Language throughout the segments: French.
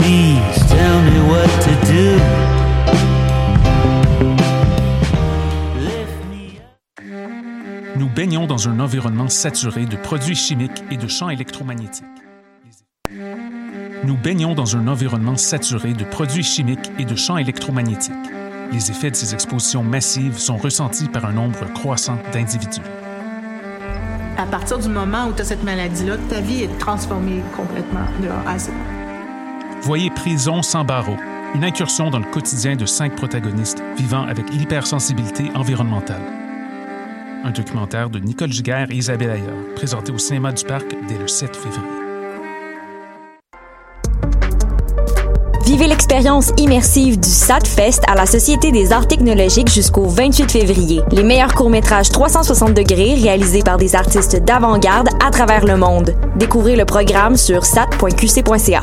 Please tell me what to do. Lift me up. Nous baignons dans un environnement saturé de produits chimiques et de champs électromagnétiques. Nous baignons dans un environnement saturé de produits chimiques et de champs électromagnétiques. Les effets de ces expositions massives sont ressentis par un nombre croissant d'individus. À partir du moment où tu as cette maladie-là, ta vie est transformée complètement de A à Z. Voyez Prison sans barreaux, une incursion dans le quotidien de cinq protagonistes vivant avec l'hypersensibilité environnementale. Un documentaire de Nicole Giguère et Isabelle Ayer, présenté au cinéma du Parc dès le 7 février. Vivez l'expérience immersive du SATFest à la Société des arts technologiques jusqu'au 28 février. Les meilleurs courts-métrages 360 degrés réalisés par des artistes d'avant-garde à travers le monde. Découvrez le programme sur sat.qc.ca.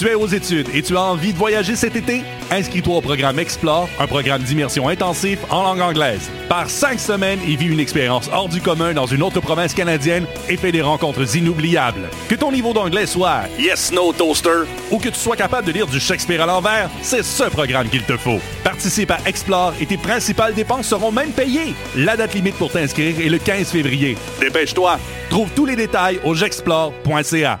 Tu es aux études et tu as envie de voyager cet été? Inscris-toi au programme Explore, un programme d'immersion intensif en langue anglaise. Par cinq semaines et vis une expérience hors du commun dans une autre province canadienne et fais des rencontres inoubliables. Que ton niveau d'anglais soit Yes, No, Toaster ou que tu sois capable de lire du Shakespeare à l'envers, c'est ce programme qu'il te faut. Participe à Explore et tes principales dépenses seront même payées. La date limite pour t'inscrire est le 15 février. Dépêche-toi. Trouve tous les détails au jexplore.ca.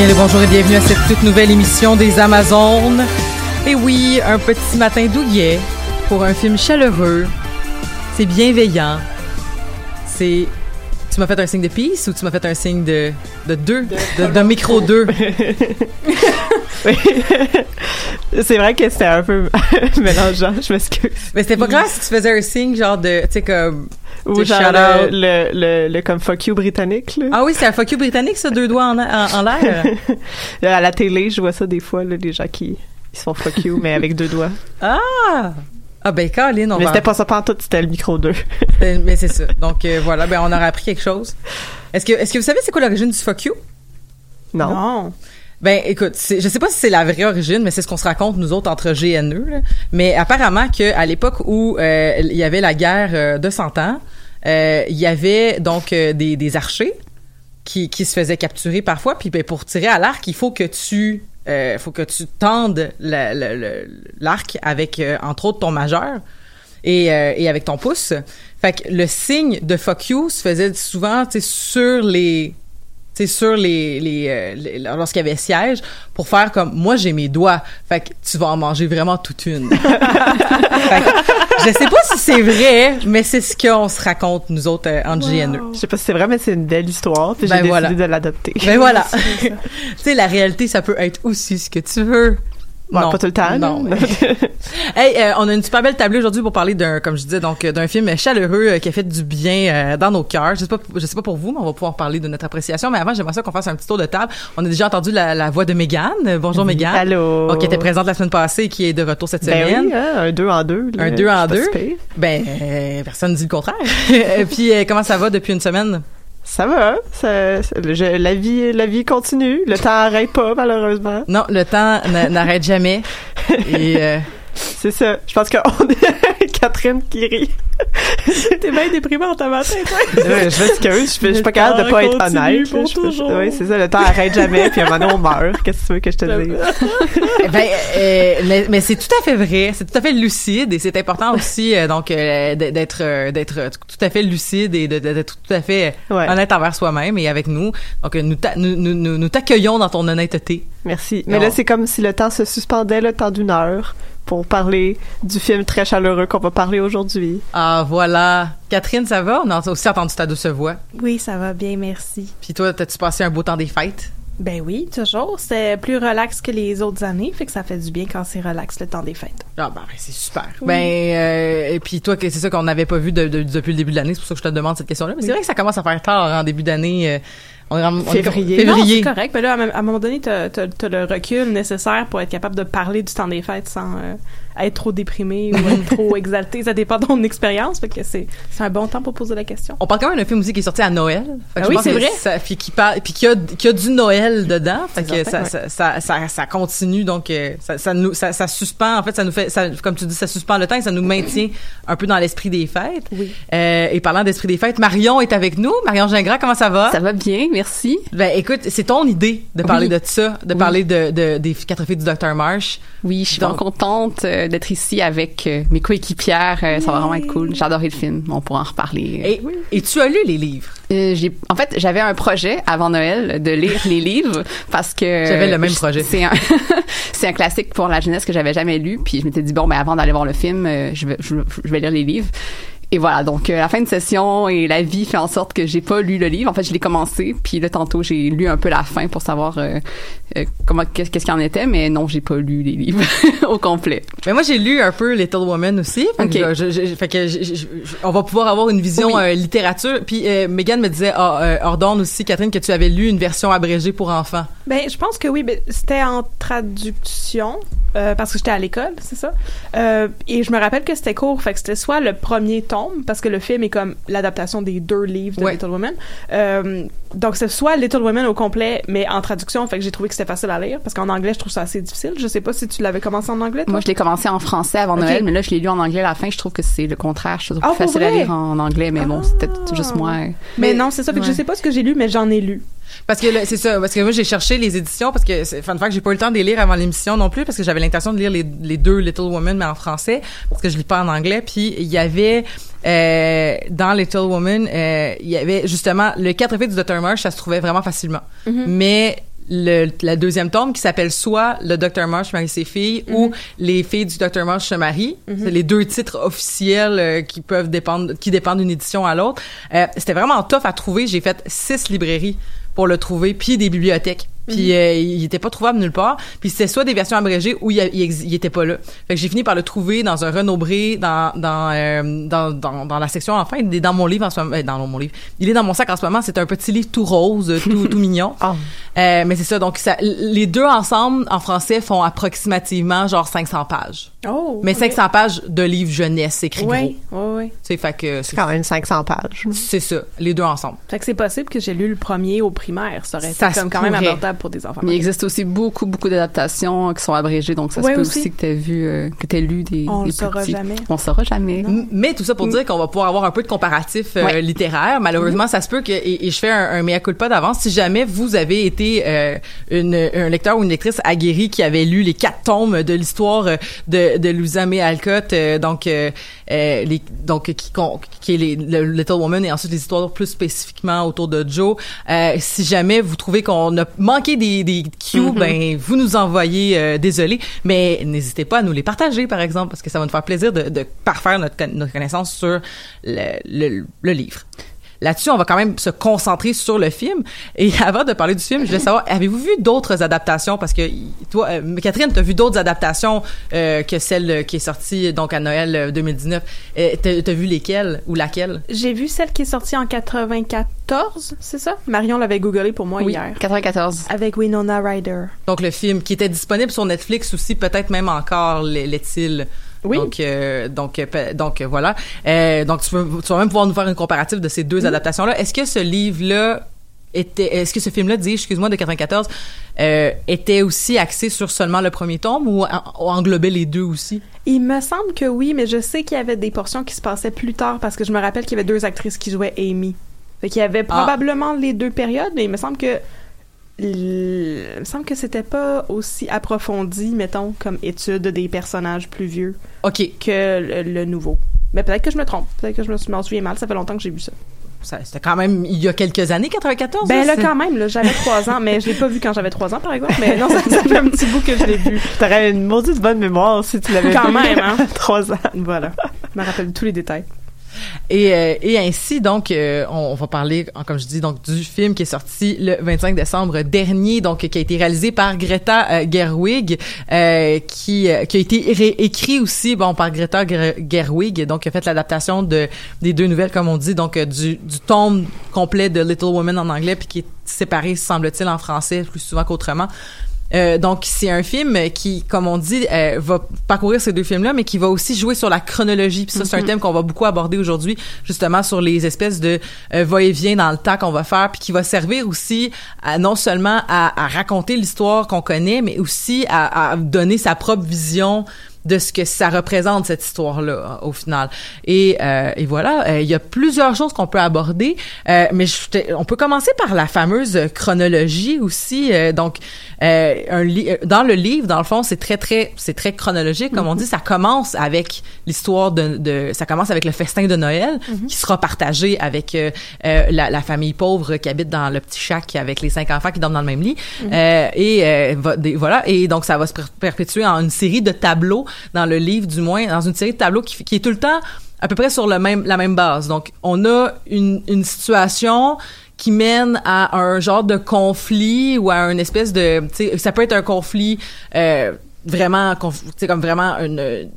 Bien, le bonjour et bienvenue à cette toute nouvelle émission des Amazones. Et oui, un petit matin douillet pour un film chaleureux. C'est bienveillant. C'est. Tu m'as fait un signe de peace ou tu m'as fait un signe de, de deux? De, d'un micro 2? C'est vrai que c'était un peu mélangeant, je m'excuse. Mais c'était pas grave si tu faisais un signe genre de. Tu sais, comme. Ou genre le, le, le, le comme fuck you britannique, là. Ah oui, c'est un fuck you britannique, ça, deux doigts en, en, en l'air. à la télé, je vois ça des fois, là, les gens qui ils se font fuck you, mais avec deux doigts. Ah! Ah ben, Caroline, on mais c'était pas ça pantoute, c'était le micro 2. Euh, Mais c'est ça. Donc euh, voilà, ben on aura appris quelque chose. Est-ce que est-ce que vous savez c'est quoi l'origine du fuck you? Non. Ben écoute, je sais pas si c'est la vraie origine, mais c'est ce qu'on se raconte nous autres entre GNE. Mais apparemment que à l'époque où euh, il y avait la guerre euh, de 100 ans, euh, il y avait donc des, archers qui, se faisaient capturer parfois. Puis ben, pour tirer à l'arc, il faut que tu faut que tu tendes l'arc avec entre autres ton majeur et, et avec ton pouce. Fait que le signe de fuck you se faisait souvent sur les tu sais, sur les, les, euh, les- lorsqu'il y avait siège pour faire comme moi j'ai mes doigts. Fait que tu vas en manger vraiment toute une. Fait que, je sais pas si c'est vrai mais c'est ce qu'on se raconte nous autres euh, en GNE Je sais pas si c'est vrai, mais c'est une belle histoire, puis Ben j'ai décidé de l'adopter. ben voilà. Tu sais la réalité ça peut être aussi ce que tu veux Ouais, pas tout le temps, Non. hey, euh, on a une super belle tablée aujourd'hui pour parler d'un, comme je disais, donc euh, d'un film chaleureux euh, qui a fait du bien euh, dans nos cœurs. Je sais pas, je sais pas pour vous, mais on va pouvoir parler de notre appréciation. Mais avant, j'aimerais ça qu'on fasse un petit tour de table. On a déjà entendu la, la voix de Megan. Euh, Bonjour Oui, Megan. allô. Donc, qui était présente la semaine passée et qui est de retour cette Ben semaine. oui, hein, un deux en deux. là. Un deux en deux. Ben, personne ne dit le contraire. Et Puis, comment ça va depuis une semaine? Ça va, ça, ça- je- la vie, la vie continue. Le temps arrête pas, malheureusement. Non, le temps n'a- n'arrête jamais. Et euh, C'est ça. Je pense qu'on Catherine qui rit. T'es bien déprimante ta matin, toi. Je m'excuse, je, je suis pas capable de pas être honnête. Pour Je- toujours. Oui, c'est ça, le temps arrête jamais, puis à un moment donné, on meurt. Qu'est-ce que tu veux que je te dise? Eh ben, euh, mais, mais c'est tout à fait vrai, c'est tout à fait lucide et c'est important aussi euh, donc euh, d'être euh, d'être tout à fait lucide et d'être tout à fait Ouais. honnête envers soi-même et avec nous. Donc euh, nous nous nous, nous, nous t'accueillons dans ton honnêteté. Merci. Mais Non. là, c'est comme si le temps se suspendait, le temps d'une heure, pour parler du film très chaleureux qu'on va parler aujourd'hui. Ah voilà, Catherine, ça va? On a aussi entendu ta douce voix. Oui, ça va bien, merci. Puis toi, t'as-tu passé un beau temps des fêtes? Ben oui, toujours. C'est plus relax que les autres années, fait que ça fait du bien quand c'est relax le temps des fêtes. Ah ben c'est super. Oui. Ben euh, et puis toi que c'est ça qu'on n'avait pas vu de- de- depuis le début de l'année, c'est pour ça que je te demande cette question-là. Mais c'est vrai que ça commence à faire tard en début d'année. euh, on est en- on est- Février. Non, Février. c'est correct. Mais là, à un- à un moment donné, t'as as, le recul nécessaire pour être capable de parler du temps des fêtes sans euh, être trop déprimé ou être trop exalté. Ça dépend de ton expérience. Fait que c'est c'est un bon temps pour poser la question. On parle quand même d'un film aussi qui est sorti à Noël. Fait que Ah oui, c'est que vrai. Ça, puis qui parle, puis qui a, qui a du Noël dedans. Fait que certain, ça, ça, ça, ça, ça continue donc euh, ça, ça nous ça, ça suspend en fait ça nous fait ça, comme tu dis ça suspend le temps et ça nous maintient un peu dans l'esprit des fêtes. Oui. Euh, et parlant d'esprit des fêtes, Marion est avec nous. Marion Gingras, comment ça va? Ça va bien, merci. Ben écoute, c'est ton idée de parler Oui. de ça, de Oui. parler de, de des quatre filles du Dr Marsh. Oui, je suis Donc- vraiment contente euh, d'être ici avec euh, mes coéquipières. Euh, ça va vraiment être cool. J'ai adoré le film. On pourra en reparler. Et, et tu as lu les livres? Euh, j'ai, en fait, j'avais un projet avant Noël de lire les livres parce que J'avais le même je- projet. C'est un, c'est un classique pour la jeunesse que j'avais jamais lu. Puis je m'étais dit bon, ben avant d'aller voir le film, euh, je vais, je, je vais lire les livres. Et voilà, donc euh, la fin de session et la vie fait en sorte que j'ai pas lu le livre. En fait, je l'ai commencé, puis là tantôt j'ai lu un peu la fin pour savoir euh, euh, comment qu'est-ce qu'est-ce qu'il en était, mais non, j'ai pas lu les livres au complet. Mais moi, j'ai lu un peu Little Woman aussi. Fait Ok. que, je- je- fait que je- je- je- on va pouvoir avoir une vision Oui. euh, littérature. Puis euh, Megan me disait, ah, euh, ordonne aussi, Catherine, que tu avais lu une version abrégée pour enfants. Ben, je pense que oui, ben, c'était en traduction, euh, parce que j'étais à l'école, c'est ça. Euh, et je me rappelle que c'était court, fait que c'était soit le premier tome, parce que le film est comme l'adaptation des deux livres de Ouais. Little Women. Euh, donc c'est soit Little Women au complet, mais en traduction, fait que j'ai trouvé que c'était facile à lire, parce qu'en anglais, je trouve ça assez difficile. Je sais pas si tu l'avais commencé en anglais, toi? Moi, je l'ai commencé en français avant. Noël, mais là, je l'ai lu en anglais à la fin. Je trouve que c'est le contraire. Je trouve Ah, plus facile à lire en anglais, mais bon, c'était juste moi. euh, Mais non, c'est ça, fait que je sais pas ce que j'ai lu, mais j'en ai lu. Parce que c'est ça, parce que moi j'ai cherché les éditions parce que fun fact, j'ai pas eu le temps de les lire avant l'émission non plus parce que j'avais l'intention de lire les, les deux Little Women mais en français parce que je lis pas en anglais puis il y avait euh, dans Little Woman euh, il y avait justement le quatre effets du Dr Marsh ça se trouvait vraiment facilement. Mhm. Mais le, la deuxième tome qui s'appelle soit le Dr Marsh marie ses filles ou les filles du Dr Marsh se marient. Mhm. C'est les deux titres officiels euh, qui peuvent dépendre, qui dépendent d'une édition à l'autre. Euh, C'était vraiment tough à trouver. J'ai fait six librairies pour le trouver, puis des bibliothèques. Puis euh, il était pas trouvable nulle part. Puis c'était soit des versions abrégées ou il, était pas là. Fait que j'ai fini par le trouver dans un renombré dans dans, euh, dans dans dans la section enfin il est dans mon livre en ce moment euh, dans mon livre. Il est dans mon sac en ce moment, c'est un petit livre tout rose, tout tout mignon. Euh, mais c'est ça donc ça, les deux ensemble en français font approximativement genre 500 pages. Oh! Mais ok. 500 pages de livre jeunesse écrit Oui, gros. oui, oui. Tu sais fait que C'est quand même 500 pages. c'est ça, les deux ensemble. Fait que c'est possible que j'ai lu le premier au primaire. Ça aurait été comme quand même abordable pour des enfants. Mais il existe aussi beaucoup, beaucoup d'adaptations qui sont abrégées, donc ça Ouais, se peut aussi. aussi, que tu vu, euh, que tu lu des. On plus saura petits. jamais. On le saura jamais. Mais tout ça pour dire qu'on va pouvoir avoir un peu de comparatif euh, Ouais. littéraire. Malheureusement, ça se peut que et, et je fais un, un mea culpa d'avance. Si jamais vous avez été euh, une, un lecteur ou une lectrice aguerrie qui avait lu les quatre tomes de l'histoire euh, de, de Louisa May Alcott, euh, donc les, donc qui, con- qui est les, le Little Woman et ensuite les histoires plus spécifiquement autour de Joe. Euh, si jamais vous trouvez qu'on a manqué des, des cues, Mhm. ben vous nous envoyez euh, désolé, mais n'hésitez pas à nous les partager par exemple parce que ça va nous faire plaisir de, de parfaire notre, notre connaissance sur le, le, le livre. Là-dessus, on va quand même se concentrer sur le film. Et avant de parler du film, je voulais savoir, avez-vous vu d'autres adaptations? Parce que toi, euh, Catherine, t'as vu d'autres adaptations euh, que celle qui est sortie donc à Noël euh, 2019. Euh, t'as, t'as vu lesquelles ou laquelle? J'ai vu celle qui est sortie en 94, c'est ça? Marion l'avait googlé pour moi Oui, hier. 94. Avec Winona Ryder. Donc le film qui était disponible sur Netflix aussi, peut-être même encore, l'est- l'est-il? Oui. Donc, euh, donc, euh, donc euh, voilà. Euh, donc tu, peux, tu vas même pouvoir nous faire une comparative de ces deux adaptations-là. Est-ce que ce livre-là était, est-ce que ce film-là, dit, excuse-moi, de 94, euh, était aussi axé sur seulement le premier tome ou, en- ou englobait les deux aussi? Il me semble que oui, mais je sais qu'il y avait des portions qui se passaient plus tard parce que je me rappelle qu'il y avait deux actrices qui jouaient Amy. Fait qu'il y avait probablement les deux périodes, mais il me semble que il me semble que c'était pas aussi approfondi, mettons, comme étude des personnages plus vieux que le, le nouveau. Mais peut-être que je me trompe, peut-être que je me suis- m'en souviens mal, ça fait longtemps que j'ai vu ça. Ça, c'était quand même il y a quelques années, 94? Ben là, quand même, là, j'avais trois ans, mais je l'ai pas vu quand j'avais trois ans, par exemple. Mais non, ça, ça fait un petit bout que je l'ai vu. T'aurais une maudite bonne mémoire si tu l'avais Quand vu. même, hein. Trois ans. Voilà. Je me rappelle tous les détails. Et, euh, et ainsi, donc, euh, on, va parler, comme je dis, donc du film qui est sorti le 25 décembre dernier, donc qui a été réalisé par Greta euh, Gerwig, qui, a été ré- écrit aussi, bon, par Greta Ger- Gerwig, donc qui a fait l'adaptation de des deux nouvelles, comme on dit, donc du, du tome complet de Little Women en anglais, puis qui est séparé, semble-t-il, en français plus souvent qu'autrement. Euh, donc c'est un film qui, comme on dit, euh, va parcourir ces deux films-là, mais qui va aussi jouer sur la chronologie. Puis ça, c'est un Mhm. thème qu'on va beaucoup aborder aujourd'hui, justement sur les espèces de euh, va-et-vient dans le temps qu'on va faire, puis qui va servir aussi à, non seulement à, à raconter l'histoire qu'on connaît, mais aussi à, à donner sa propre vision de ce que ça représente cette histoire-là au final. Et, euh, et voilà, euh, il y a plusieurs choses qu'on peut aborder, euh, mais je on peut commencer par la fameuse chronologie aussi. euh, donc, euh, un dans le livre, dans le fond, c'est très très c'est très chronologique, comme on dit. Ça commence avec l'histoire de, de, ça commence avec le festin de Noël qui sera partagé avec la, la famille pauvre qui habite dans le petit shack avec les cinq enfants qui dorment dans le même lit. Mhm. Euh, et euh, va- des- voilà. Et donc ça va se per- perpétuer en une série de tableaux dans le livre, du moins, dans une série de tableaux qui, qui est tout le temps à peu près sur le même la même base. Donc on a une, une situation qui mène à un genre de conflit ou à une espèce de, ça peut être un conflit euh, vraiment, comme vraiment une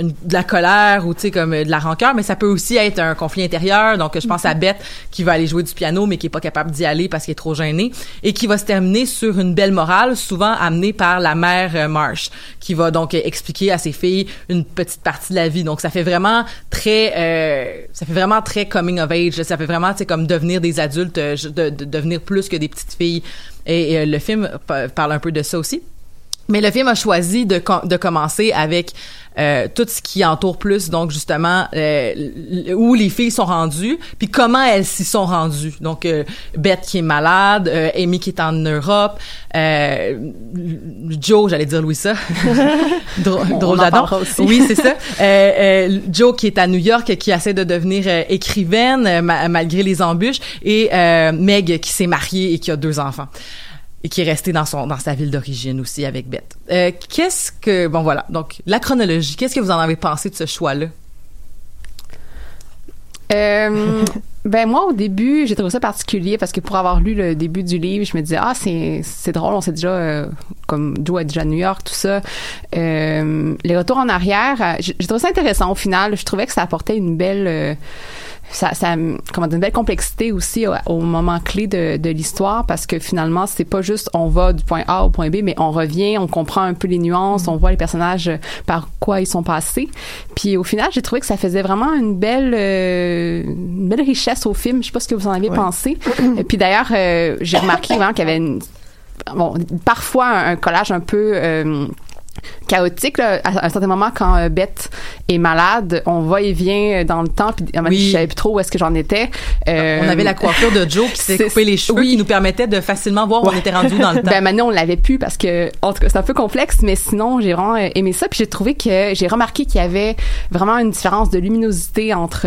de la colère ou tu sais comme euh, de la rancœur mais ça peut aussi être un conflit intérieur. Donc je pense à Bette qui va aller jouer du piano mais qui est pas capable d'y aller parce qu'elle est trop gênée et qui va se terminer sur une belle morale souvent amenée par la mère euh, Marsh qui va donc euh, expliquer à ses filles une petite partie de la vie. Donc ça fait vraiment très ça fait vraiment très coming of age. Ça fait vraiment tu sais comme devenir des adultes de, de devenir plus que des petites filles. Et, euh, le film pa- parle un peu de ça aussi mais le film a choisi de, com- de commencer avec euh, tout ce qui entoure plus, donc justement euh, où les filles sont rendues, puis comment elles s'y sont rendues. Donc euh, Beth qui est malade, euh, Amy qui est en Europe, euh, Joe, j'allais dire Louisa, Drôle-. Oui, c'est ça. Euh, Joe qui est à New York, qui essaie de devenir écrivaine ma- malgré les embûches, et euh, Meg qui s'est mariée et qui a deux enfants et qui est resté dans son dans sa ville d'origine aussi avec Bette. Euh, qu'est-ce que bon voilà donc la chronologie. Qu'est-ce que vous en avez pensé de ce choix là Euh, ben moi au début j'ai trouvé ça particulier parce que pour avoir lu le début du livre je me disais ah c'est c'est drôle on sait déjà euh, comme Joe est déjà à New York tout ça Euh, les retours en arrière j'ai trouvé ça intéressant au final je trouvais que ça apportait une belle ça, ça comment dire, une belle complexité aussi au, au moment clé de, de l'histoire parce que finalement c'est pas juste on va du point A au point B mais on revient on comprend un peu les nuances on voit les personnages euh, par quoi ils sont passés. Puis au final j'ai trouvé que ça faisait vraiment une belle euh, une belle richesse au film. Je sais pas ce que vous en avez pensé. Et puis d'ailleurs euh, j'ai remarqué vraiment qu'il y avait une, bon parfois un, un collage un peu euh, chaotique là. à un certain moment quand euh, Bette est malade on va et vient dans le temps puis Oui. je savais plus trop où est-ce que j'en étais Euh, On avait la coiffure de Joe qui s'est coupé les cheveux qui nous permettait de facilement voir où on était rendu dans le temps. ben maintenant on l'avait plus parce que en tout cas c'est un peu complexe mais sinon j'ai vraiment euh, aimé ça puis j'ai trouvé que j'ai remarqué qu'il y avait vraiment une différence de luminosité entre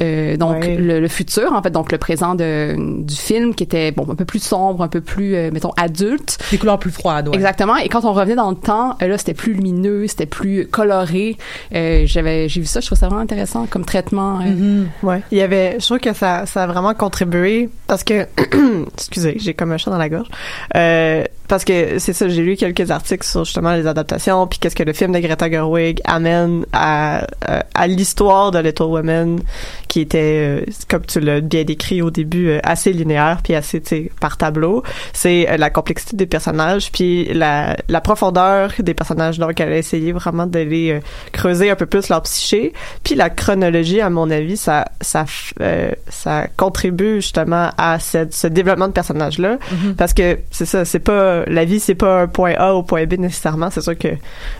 euh, donc le, le futur en fait donc le présent de, du film qui était bon un peu plus sombre un peu plus euh, mettons adulte des couleurs plus froides ouais. exactement et quand on revenait dans le temps euh, là c'était plus lumineux c'était plus coloré euh, j'avais j'ai vu ça je trouve ça vraiment intéressant comme traitement euh. Ouais, il y avait, je trouve que ça, ça a vraiment contribué parce que, excusez, j'ai comme un chat dans la gorge. Euh, parce que c'est ça, j'ai lu quelques articles sur justement les adaptations, puis qu'est-ce que le film de Greta Gerwig amène à, euh, à l'histoire de Little Women, qui était, comme tu l'as bien décrit au début, assez linéaire, puis assez, tu par tableau. C'est la complexité des personnages, puis la, la profondeur des personnages personnages. Donc, elle a essayé vraiment d'aller euh, creuser un peu plus leur psyché. Puis la chronologie, à mon avis, ça ça euh, ça contribue justement à cette, ce développement de personnage-là. Mhm. Parce que c'est ça, c'est pas la vie, c'est pas un point A au point B nécessairement. C'est sûr que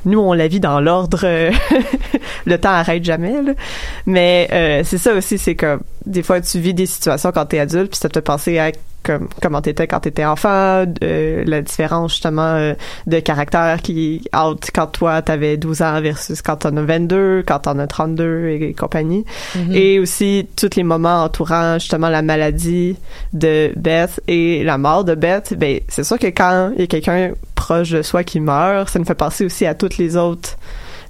nous, on la vit dans l'ordre. euh, le temps arrête jamais. Là. Mais c'est ça aussi, c'est que des fois, tu vis des situations quand t'es adulte, puis ça te fait penser à comme comment t'étais quand t'étais enfant, euh, la différence justement euh, de caractère qui out quand toi t'avais 12 ans versus quand t'en as 22, quand t'en as 32 et, et compagnie. Mhm. Et aussi tous les moments entourant justement la maladie de Beth et la mort de Beth, ben c'est sûr que quand il y a quelqu'un proche de soi qui meurt, ça nous fait penser aussi à toutes les autres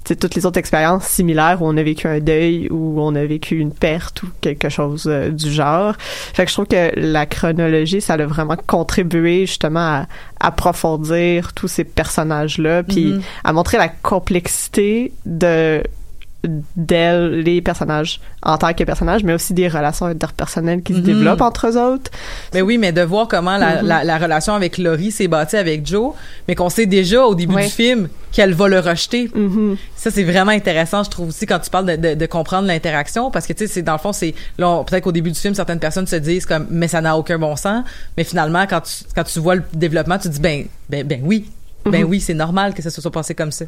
toutes les autres expériences similaires où on a vécu un deuil, où on a vécu une perte ou quelque chose euh, du genre. Fait que je trouve que la chronologie, ça a vraiment contribué justement à approfondir tous ces personnages-là, puis Mhm. à montrer la complexité de d'elle, les personnages en tant que personnages, mais aussi des relations interpersonnelles qui se Mhm. développent entre eux autres. Mais oui, mais de voir comment la, Mhm. la, la relation avec Laurie s'est bâtie avec Joe, mais qu'on sait déjà au début du film qu'elle va le rejeter. Mhm. Ça, c'est vraiment intéressant, je trouve aussi, quand tu parles de, de, de comprendre l'interaction, parce que, tu sais, dans le fond, c'est, là, peut-être qu'au début du film, certaines personnes se disent comme, mais ça n'a aucun bon sens, mais finalement, quand tu, quand tu vois le développement, tu dis, ben, ben, ben oui, ben oui, c'est normal que ça se soit passé comme ça.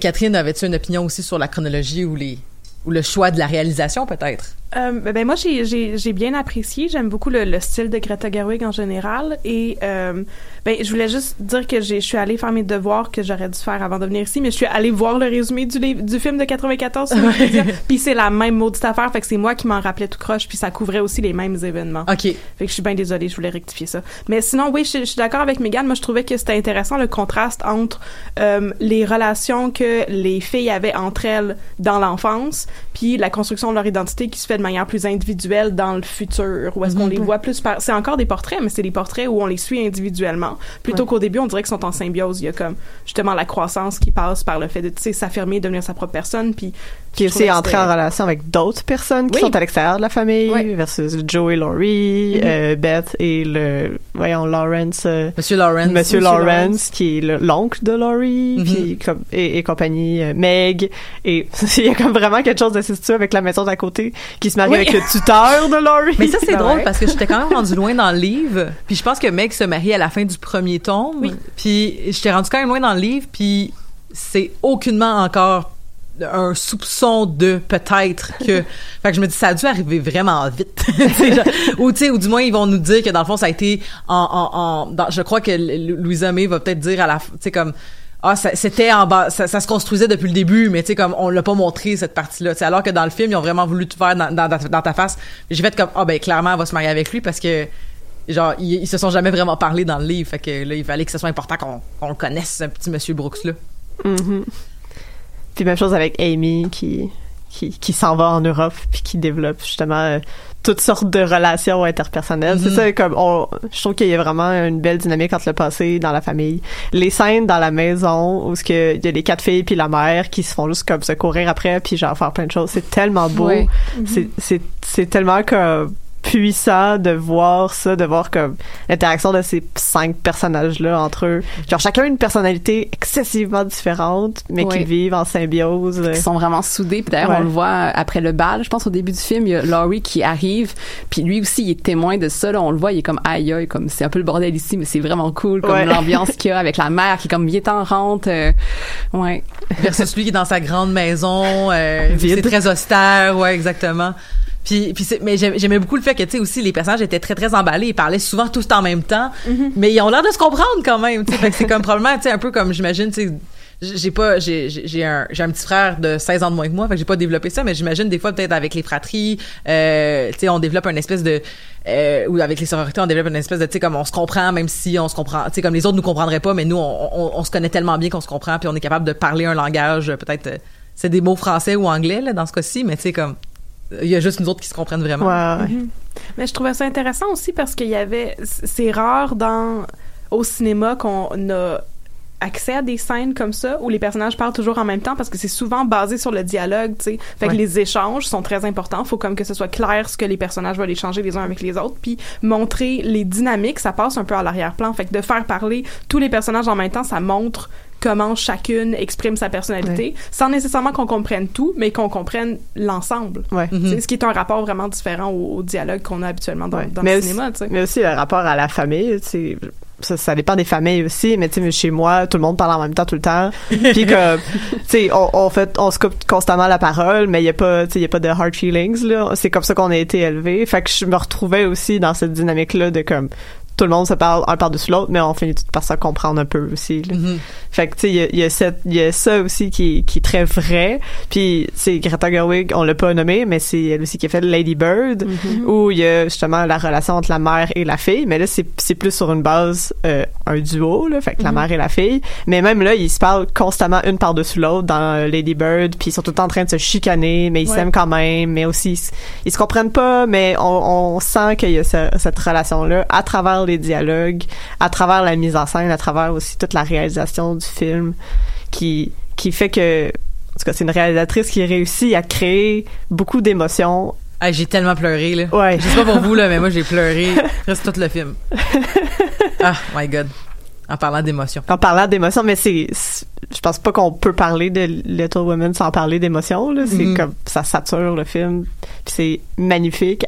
Catherine, avais-tu une opinion aussi sur la chronologie ou les, ou le choix de la réalisation, peut-être? Euh, ben ben, moi j'ai j'ai j'ai bien apprécié. J'aime beaucoup le, le style de Greta Gerwig en général. Et euh, ben je voulais juste dire que j'ai je suis allée faire mes devoirs que j'aurais dû faire avant de venir ici mais je suis allée voir le résumé du livre du film de 94 sur Wikipédia, puis c'est la même maudite affaire. Fait que c'est moi qui m'en rappelais tout croche puis ça couvrait aussi les mêmes événements. Ok. Fait que je suis bien désolée je voulais rectifier ça. Mais sinon oui je, je suis d'accord avec Megan. Moi je trouvais que c'était intéressant le contraste entre euh, les relations que les filles avaient entre elles dans l'enfance puis la construction de leur identité qui se fait de manière plus individuelle dans le futur où est-ce qu'on Mhm. les voit plus par c'est encore des portraits mais c'est des portraits où on les suit individuellement plutôt Ouais. qu'au début on dirait qu'ils sont en symbiose il y a comme justement la croissance qui passe par le fait de tu sais s'affirmer devenir sa propre personne puis Trouvais aussi entrer en relation avec d'autres personnes qui Oui. sont à l'extérieur de la famille versus Joe et Laurie, Mhm. euh, Beth et le voyons Lawrence euh, Monsieur Lawrence. Monsieur Monsieur Lawrence, Lawrence. qui est le- l'oncle de Laurie Mhm. puis comme et, et compagnie euh, Meg et il y a comme vraiment quelque chose d'incestueux avec la maison d'à côté qui se marie Oui. avec le tuteur de Laurie. Mais ça, c'est drôle ouais. parce que j'étais quand même rendu loin dans le livre. Puis je pense que Meg se marie à la fin du premier tome. Puis j'étais rendu quand même loin dans le livre. Puis c'est aucunement encore un soupçon de peut-être que fait que je me dis ça a dû arriver vraiment vite. Genre, ou tu sais ou du moins ils vont nous dire que dans le fond ça a été en, en, en dans- je crois que Louisa May va peut-être dire à la tu sais comme ah ça- c'était en bas ça, ça se construisait depuis le début mais tu sais comme on l'a pas montré cette partie là alors que dans le film ils ont vraiment voulu te faire dans, dans, dans- dans ta face. J'ai fait comme ah ben clairement elle va se marier avec lui parce que genre ils, ils se sont jamais vraiment parlé dans le livre. Fait que là il fallait que ce soit important qu'on qu'on le connaisse ce petit monsieur Brooks là Mhm. Puis même chose avec Amy qui qui, qui s'en va en Europe puis qui développe justement euh, toutes sortes de relations interpersonnelles. C'est ça comme on je trouve qu'il y a vraiment une belle dynamique entre le passé dans la famille. Les scènes dans la maison où ce que il y a les quatre filles puis la mère qui se font juste comme se courir après puis genre faire plein de choses, c'est tellement beau. Ouais. C'est c'est c'est tellement comme puissant de voir ça, de voir comme l'interaction de ces cinq personnages-là entre eux. Genre chacun une personnalité excessivement différente, mais qui vivent en symbiose. Ils sont vraiment soudés. Puis d'ailleurs, Ouais. on le voit après le bal. Je pense au début du film, il y a Laurie qui arrive. Puis lui aussi, il est témoin de ça. Là, on le voit, il est comme aïe aïe, comme c'est un peu le bordel ici, mais c'est vraiment cool, comme Ouais. l'ambiance qu'il y a avec la mère qui est comme bien en rente. euh, ouais. versus lui qui est dans sa grande maison euh, c'est très austère ouais exactement puis, puis c'est- mais j'aim- j'aimais beaucoup le fait que tu sais aussi les personnages étaient très très emballés. Ils parlaient souvent tous en même temps. Mais ils ont l'air de se comprendre quand même tu sais. Fait que c'est comme probablement tu sais un peu comme j'imagine tu sais j'ai pas j'ai j'ai un j'ai un petit frère de 16 ans de moins que moi. Fait que j'ai pas développé ça mais j'imagine des fois peut-être avec les fratries euh, tu sais on développe une espèce de euh, ou avec les sororités on développe une espèce de tu sais comme on se comprend même si on se comprend tu sais comme les autres nous comprendraient pas mais nous on, on, on se connaît tellement bien qu'on se comprend puis on est capable de parler un langage peut-être euh, c'est des mots français ou anglais là dans ce cas-ci mais tu sais comme il y a juste nous autres qui se comprennent vraiment Mhm. Mais je trouvais ça intéressant aussi parce qu'il y avait, c'est rare dans au cinéma qu'on a accès à des scènes comme ça où les personnages parlent toujours en même temps parce que c'est souvent basé sur le dialogue, tu sais. Fait que Ouais. les échanges sont très importants. Faut comme que ce soit clair ce que les personnages veulent échanger les uns avec les autres, puis montrer les dynamiques, ça passe un peu à l'arrière-plan. Fait que de faire parler tous les personnages en même temps, ça montre comment chacune exprime sa personnalité, sans nécessairement qu'on comprenne tout, mais qu'on comprenne l'ensemble. Ouais. C'est Ce qui est un rapport vraiment différent au, au dialogue qu'on a habituellement dans, dans mais le aussi, cinéma. tu sais. mais aussi le rapport à la famille, tu sais, ça, ça dépend des familles aussi, mais tu sais, mais chez moi, tout le monde parle en même temps tout le temps. Puis comme, tu sais, on, on fait, on se coupe constamment la parole, mais il y a pas, tu sais, il y a pas de hard feelings là. C'est comme ça qu'on a été élevé. Fait que je me retrouvais aussi dans cette dynamique là de comme tout le monde se parle un par-dessus l'autre, mais on finit tout par se comprendre un peu aussi. là. Fait que tu sais, il y a, y y ça aussi qui, qui est très vrai. Puis c'est Greta Gerwig, on l'a pas nommé, mais c'est elle aussi qui a fait Lady Bird, où il y a justement la relation entre la mère et la fille. Mais là, c'est plus sur une base euh, un duo, là, fait que la Mhm. mère et la fille. Mais même là, ils se parlent constamment une par-dessus l'autre dans euh, Lady Bird, puis ils sont tout le temps en train de se chicaner, mais ils Ouais. s'aiment quand même, mais aussi ils, se comprennent pas, mais on, on sent qu'il y a ce- cette relation-là à travers les dialogues, à travers la mise en scène, à travers aussi toute la réalisation du film, qui qui fait que en tout cas, c'est une réalisatrice qui réussit à créer beaucoup d'émotions. Ah, j'ai tellement pleuré, là. Ouais. Je sais pas pour vous, là, mais moi, j'ai pleuré presque tout le film. Ah, my God. En parlant d'émotion. En parlant d'émotions, mais c'est, je pense pas qu'on peut parler de Little Women sans parler d'émotions. Là, c'est Mhm. comme ça sature le film, c'est magnifique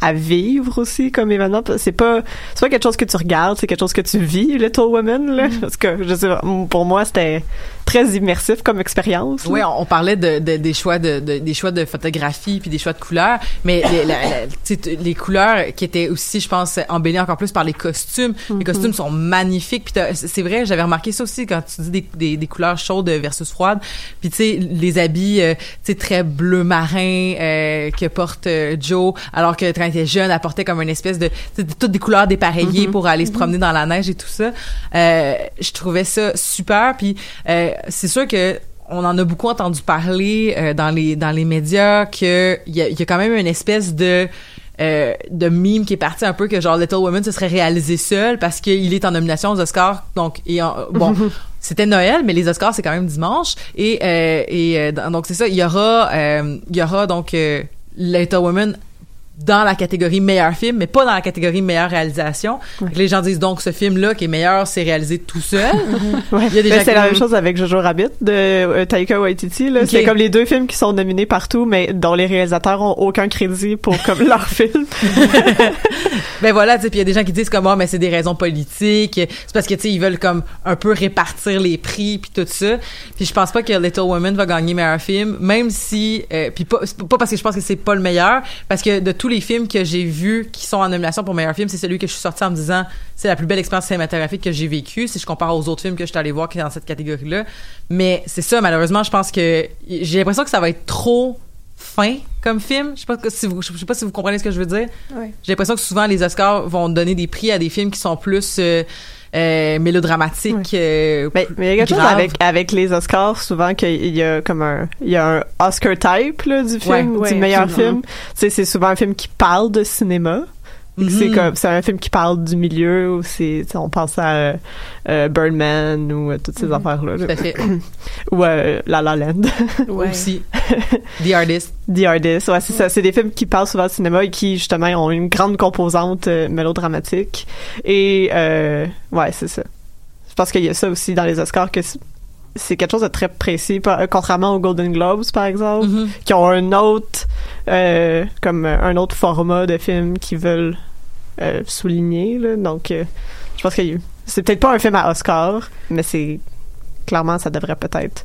à vivre aussi comme événement. C'est pas, c'est pas quelque chose que tu regardes, c'est quelque chose que tu vis, Little Women. Là, parce que je sais, pas, pour moi c'était très immersif comme expérience. Oui, on, on parlait de, de- des choix de, de- des choix de photographie puis des choix de couleurs, mais les, la- la- les couleurs qui étaient aussi, je pense, embellies encore plus par les costumes. Mhm. Les costumes sont magnifiques. Puis c'est vrai, j'avais remarqué ça aussi quand tu dis des, des, des couleurs chaudes versus froides. Puis tu sais, les habits, euh, tu sais, très bleu marin euh, que porte euh, Joe, alors que quand elle était jeune, elle portait comme une espèce de, toutes des couleurs dépareillées Mhm. pour aller se promener dans la neige et tout ça. Euh, je trouvais ça super. Puis euh, c'est sûr que on en a beaucoup entendu parler euh, dans les dans les médias que il y y a quand même une espèce de euh, de mime qui est parti un peu que genre Little Women se serait réalisé seul parce qu'il est en nomination aux Oscars donc et en- bon c'était Noël mais les Oscars c'est quand même dimanche et euh, et euh, donc c'est ça il y aura euh, il y aura donc euh, Little Women dans la catégorie meilleur film, mais pas dans la catégorie meilleure réalisation. Les gens disent donc ce film-là qui est meilleur, c'est réalisé tout seul. Ouais. Il y a des Mais gens c'est la même chose avec Jojo Rabbit de euh, Taika Waititi. Là. Ok. C'est comme les deux films qui sont nominés partout, mais dont les réalisateurs ont aucun crédit pour comme leur film. Ben voilà, puis il y a des gens qui disent comme ah mais c'est des raisons politiques, c'est parce que tu sais ils veulent comme un peu répartir les prix puis tout ça. Puis je pense pas que Little Women va gagner meilleur film, même si euh, puis pas pas parce que je pense que c'est pas le meilleur, parce que de tous les films que j'ai vus qui sont en nomination pour meilleur film, c'est celui que je suis sorti en me disant c'est la plus belle expérience cinématographique que j'ai vécue si je compare aux autres films que je suis allé voir qui est dans cette catégorie-là. Mais c'est ça malheureusement, je pense que j'ai l'impression que ça va être trop fin comme film. Je sais pas si vous, je sais pas si vous comprenez ce que je veux dire. Ouais. J'ai l'impression que souvent les Oscars vont donner des prix à des films qui sont plus euh, euh, mélodramatiques. euh, Mais il y a quelque chose graves. avec, avec les Oscars, souvent qu'il y a comme un, il y a un Oscar type là, du film, Ouais, du ouais, meilleur absolument. film. C'est souvent un film qui parle de cinéma. Mhm. C'est comme, c'est un film qui parle du milieu ou c'est, tu sais, on pense à euh, euh, Birdman ou euh, toutes ces affaires-là. là. Mhm. Tout à fait. ou euh, La La Land. Ouais. Aussi. The Artist. The Artist, ouais, c'est ça. C'est des films qui parlent souvent de cinéma et qui, justement, ont une grande composante euh, mélodramatique. Et, euh, ouais, c'est ça. Je pense qu'il y a ça aussi dans les Oscars, que c'est- c'est quelque chose de très précis, euh, contrairement aux Golden Globes, par exemple, Mhm. qui ont un autre, euh, comme euh, un autre format de films qu'ils veulent euh, souligner, là. Donc, euh, je pense qu'il y a eu- C'est peut-être pas un film à Oscar, mais c'est, clairement, ça devrait peut-être.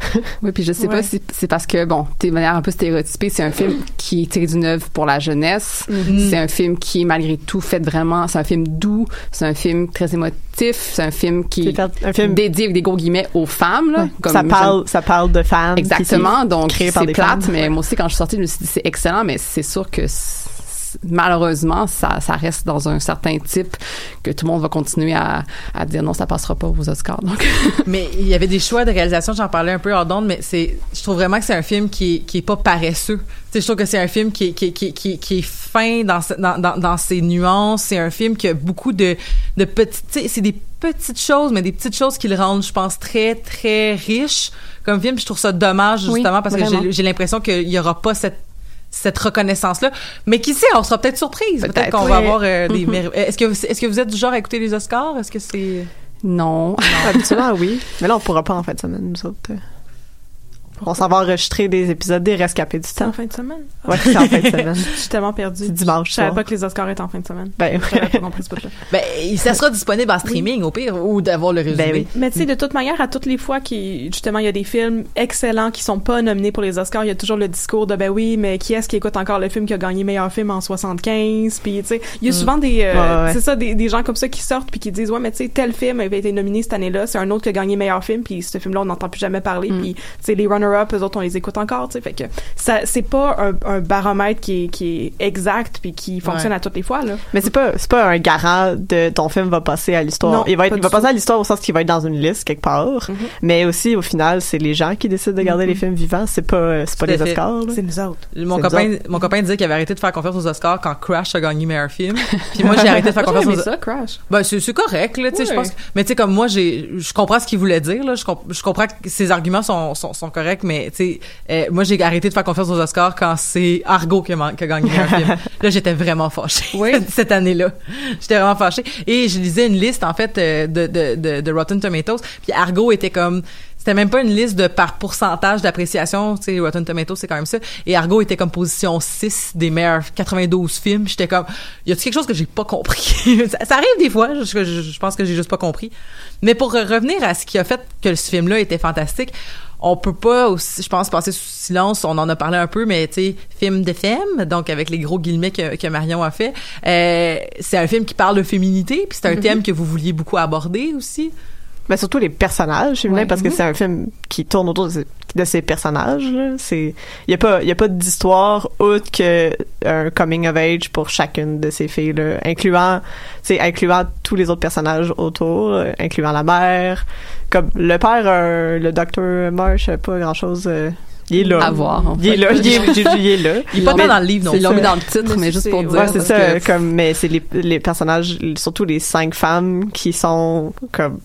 Oui, puis je sais Ouais. pas si c'est parce que, bon, de manière un peu stéréotypée, c'est un film qui est tiré d'une œuvre pour la jeunesse. Mhm. C'est un film qui est malgré tout fait vraiment, c'est un film doux, c'est un film très émotif, c'est un film qui C'est un- film- dédié avec des gros guillemets aux femmes. Là, comme ça parle, ça parle de femmes. qui- Exactement, qui- donc c'est plate, femmes. mais moi aussi quand je suis sortie, je me suis dit c'est excellent, mais c'est sûr que malheureusement ça, ça reste dans un certain type que tout le monde va continuer à, à dire non ça passera pas aux Oscars. Donc Mais il y avait des choix de réalisation, j'en parlais un peu hors d'onde, mais c'est, je trouve vraiment que c'est un film qui qui est pas paresseux. Tu sais, je trouve que c'est un film qui est, qui, est- qui, est- qui, est- qui est fin dans, ce- dans, dans, dans ses nuances. C'est un film qui a beaucoup de, de petites, c'est des petites choses, mais des petites choses qui le rendent, je pense, très, très riche comme film. Puis Je trouve ça dommage, Oui, justement, parce que vraiment. j'ai, j'ai l'impression qu'il y aura pas cette cette reconnaissance-là. Mais qui sait, on sera peut-être surprise. Peut-être, Peut-être, qu'on va avoir euh, des Mhm. merveilles. Est-ce que, est-ce que vous êtes du genre à écouter les Oscars? Est-ce que c'est... Non. Habituellement, oui. Mais là, on pourra pas en fin de semaine, nous autres. On s'en va enregistrer des épisodes des rescapés du temps. en fin de semaine? Ouais, c'est en fin de semaine. Je suis tellement perdue. C'est dimanche Je savais pas que les Oscars étaient en fin de semaine. Ben, pas compris ce bout-là. Ben, ça sera disponible en streaming, au pire, ou d'avoir le résumé. oui. Mais tu sais, de toute manière, à toutes les fois qui justement il y a des films excellents qui sont pas nominés pour les Oscars, il y a toujours le discours de ben oui, mais qui est-ce qui écoute encore le film qui a gagné meilleur film en 75 Puis tu sais, il y a Mm. souvent des euh, Ouais, ouais. c'est ça des, des gens comme ça qui sortent puis qui disent ouais mais tu sais tel film avait été nominé cette année-là, c'est un autre qui a gagné meilleur film puis ce film-là on n'entend plus jamais parler Mm. puis tu sais les runner-up eux autres on les écoute encore, tu sais fait que ça c'est pas un, un baromètre qui est, qui est exact puis qui fonctionne Ouais. à toutes les fois là. Mais c'est pas c'est pas un garant de ton film va passer à l'histoire. Non, Il va être pas il va passer tout. à l'histoire au sens qu'il va être dans une liste quelque part. Mhm. Mais aussi au final, c'est les gens qui décident de garder les films vivants, c'est pas euh, c'est pas les fait. Oscars. là. C'est nous autres. Mon C'est copain, mon copain disait qu'il avait arrêté de faire confiance aux Oscars quand Crash a gagné meilleur film. Puis moi, j'ai arrêté de faire confiance aux ça Crash. Ben, c'est c'est correct, là, tu sais, je pense. Mais tu sais, comme moi, j'ai, je comprends ce qu'il voulait dire, là. Je, comp- je comprends que ses arguments sont, sont, sont corrects, mais tu sais, euh, moi, j'ai arrêté de faire confiance aux Oscars quand c'est Argo qui a, man- qui a gagné un film. Là, j'étais vraiment fâchée. cette année-là. J'étais vraiment fâchée. Et je lisais une liste, en fait, euh, de, de, de, de Rotten Tomatoes. Puis Argo était comme, c'était même pas une liste de par pourcentage d'appréciation, tu sais, Rotten Tomatoes, c'est quand même ça. Et Argo était comme position 6 des meilleurs 92 films. J'étais comme, y a-t-il quelque chose que j'ai pas compris? ça, ça arrive des fois, je, je, je pense que j'ai juste pas compris. Mais pour revenir à ce qui a fait que ce film-là était fantastique, on peut pas aussi, je pense, passer sous silence. On en a parlé un peu, mais tu sais, film de femme, donc avec les gros guillemets que, que Marion a fait. Euh, c'est un film qui parle de féminité, puis c'est un Mhm. thème que vous vouliez beaucoup aborder aussi? Mais surtout les personnages, féminins, Ouais. parce que c'est un film qui tourne autour de ces, de ces personnages. là. C'est, il y a pas, il y a pas d'histoire autre que un coming of age pour chacune de ces filles, là, incluant, c'est incluant tous les autres personnages autour, euh, incluant la mère, comme le père, euh, le docteur Marsh, euh, pas grand chose. il est là. À voir, en Il est là. Il est, il est- il est là. Il est pas Mais- dans le livre, non Ils l'ont mis dans le titre, mais juste pour dire. Ouais, c'est ça. que- Comme, mais c'est les, les personnages, surtout les cinq femmes qui sont comme.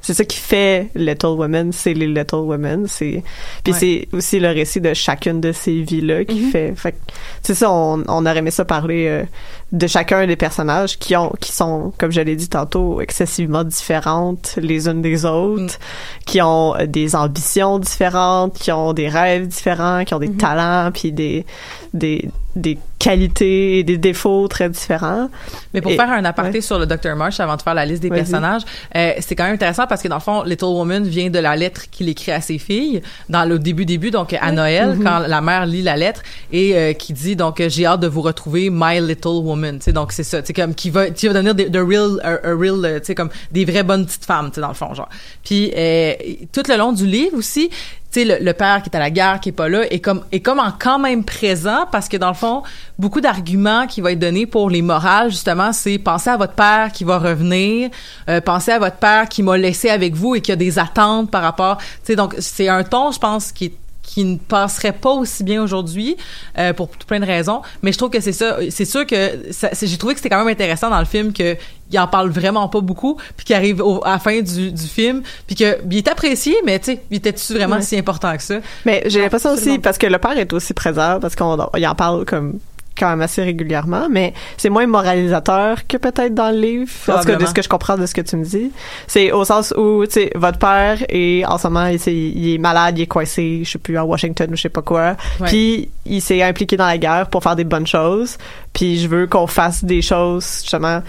C'est ça qui fait Little Women, c'est les Little Women. C'est puis Ouais. c'est aussi le récit de chacune de ces vies-là qui fait. Fait que, c'est ça, on, on aurait aimé ça parler euh, de chacun des personnages qui ont, qui sont, comme je l'ai dit tantôt, excessivement différentes les unes des autres, qui ont euh, des ambitions différentes, qui ont des rêves différents, qui ont des talents, puis des, des, des qualités et des défauts très différents. Mais pour Et- faire un aparté ouais. sur le Dr. Marsh avant de faire la liste des personnages, euh, c'est quand même intéressant parce que dans le fond, Little Woman vient de la lettre qu'il écrit à ses filles dans le début début donc à Noël Mhm. quand la mère lit la lettre et euh, qui dit donc j'ai hâte de vous retrouver my little woman, tu sais donc c'est ça, c'est comme qui va qui va devenir des- de real a, a real tu sais comme des vraies bonnes petites femmes, tu sais dans le fond genre. Puis euh, tout le long du livre aussi, tu le, père qui est à la guerre, qui est pas là, est comme, est comme en quand même présent parce que dans le fond, beaucoup d'arguments qui vont être donnés pour les morales, justement, c'est penser à votre père qui va revenir, euh, à votre père qui m'a laissé avec vous et qui a des attentes par rapport, tu sais, donc c'est un ton, je pense, qui est qui ne passerait pas aussi bien aujourd'hui euh, pour plein de raisons. Mais je trouve que c'est ça c'est sûr que j'ai trouvé que c'était quand même intéressant dans le film que il en parle vraiment pas beaucoup puis qu'il arrive au- à la fin du, du film puis que il est apprécié mais tu sais il était-tu vraiment Ouais. si important que ça? Mais j'ai l'impression aussi, parce que le père est aussi présent, parce qu'on il en parle comme quand même assez régulièrement, mais c'est moins moralisateur que peut-être dans le livre. En tout cas, de ce que je comprends de ce que tu me dis. C'est au sens où, tu sais, votre père est, en ce moment, il, est malade, il est coincé, je sais plus, à Washington ou je sais pas quoi. Ouais. Puis, il s'est impliqué dans la guerre pour faire des bonnes choses. Puis, je veux qu'on fasse des choses, justement,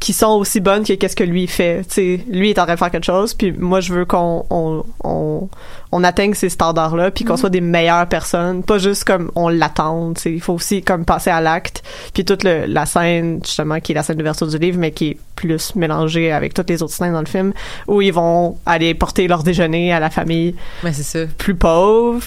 qui sont aussi bonnes que qu'est-ce que lui fait. Tu sais, lui est en train de faire quelque chose, puis moi je veux qu'on on, on, on atteigne ces standards-là, puis qu'on Mhm. soit des meilleures personnes, pas juste comme on l'attend. Tu sais, il faut aussi comme passer à l'acte. Puis toute le, la scène justement qui est la scène d'ouverture du livre, mais qui est plus mélangée avec toutes les autres scènes dans le film, où ils vont aller porter leur déjeuner à la famille c'est ça plus pauvre.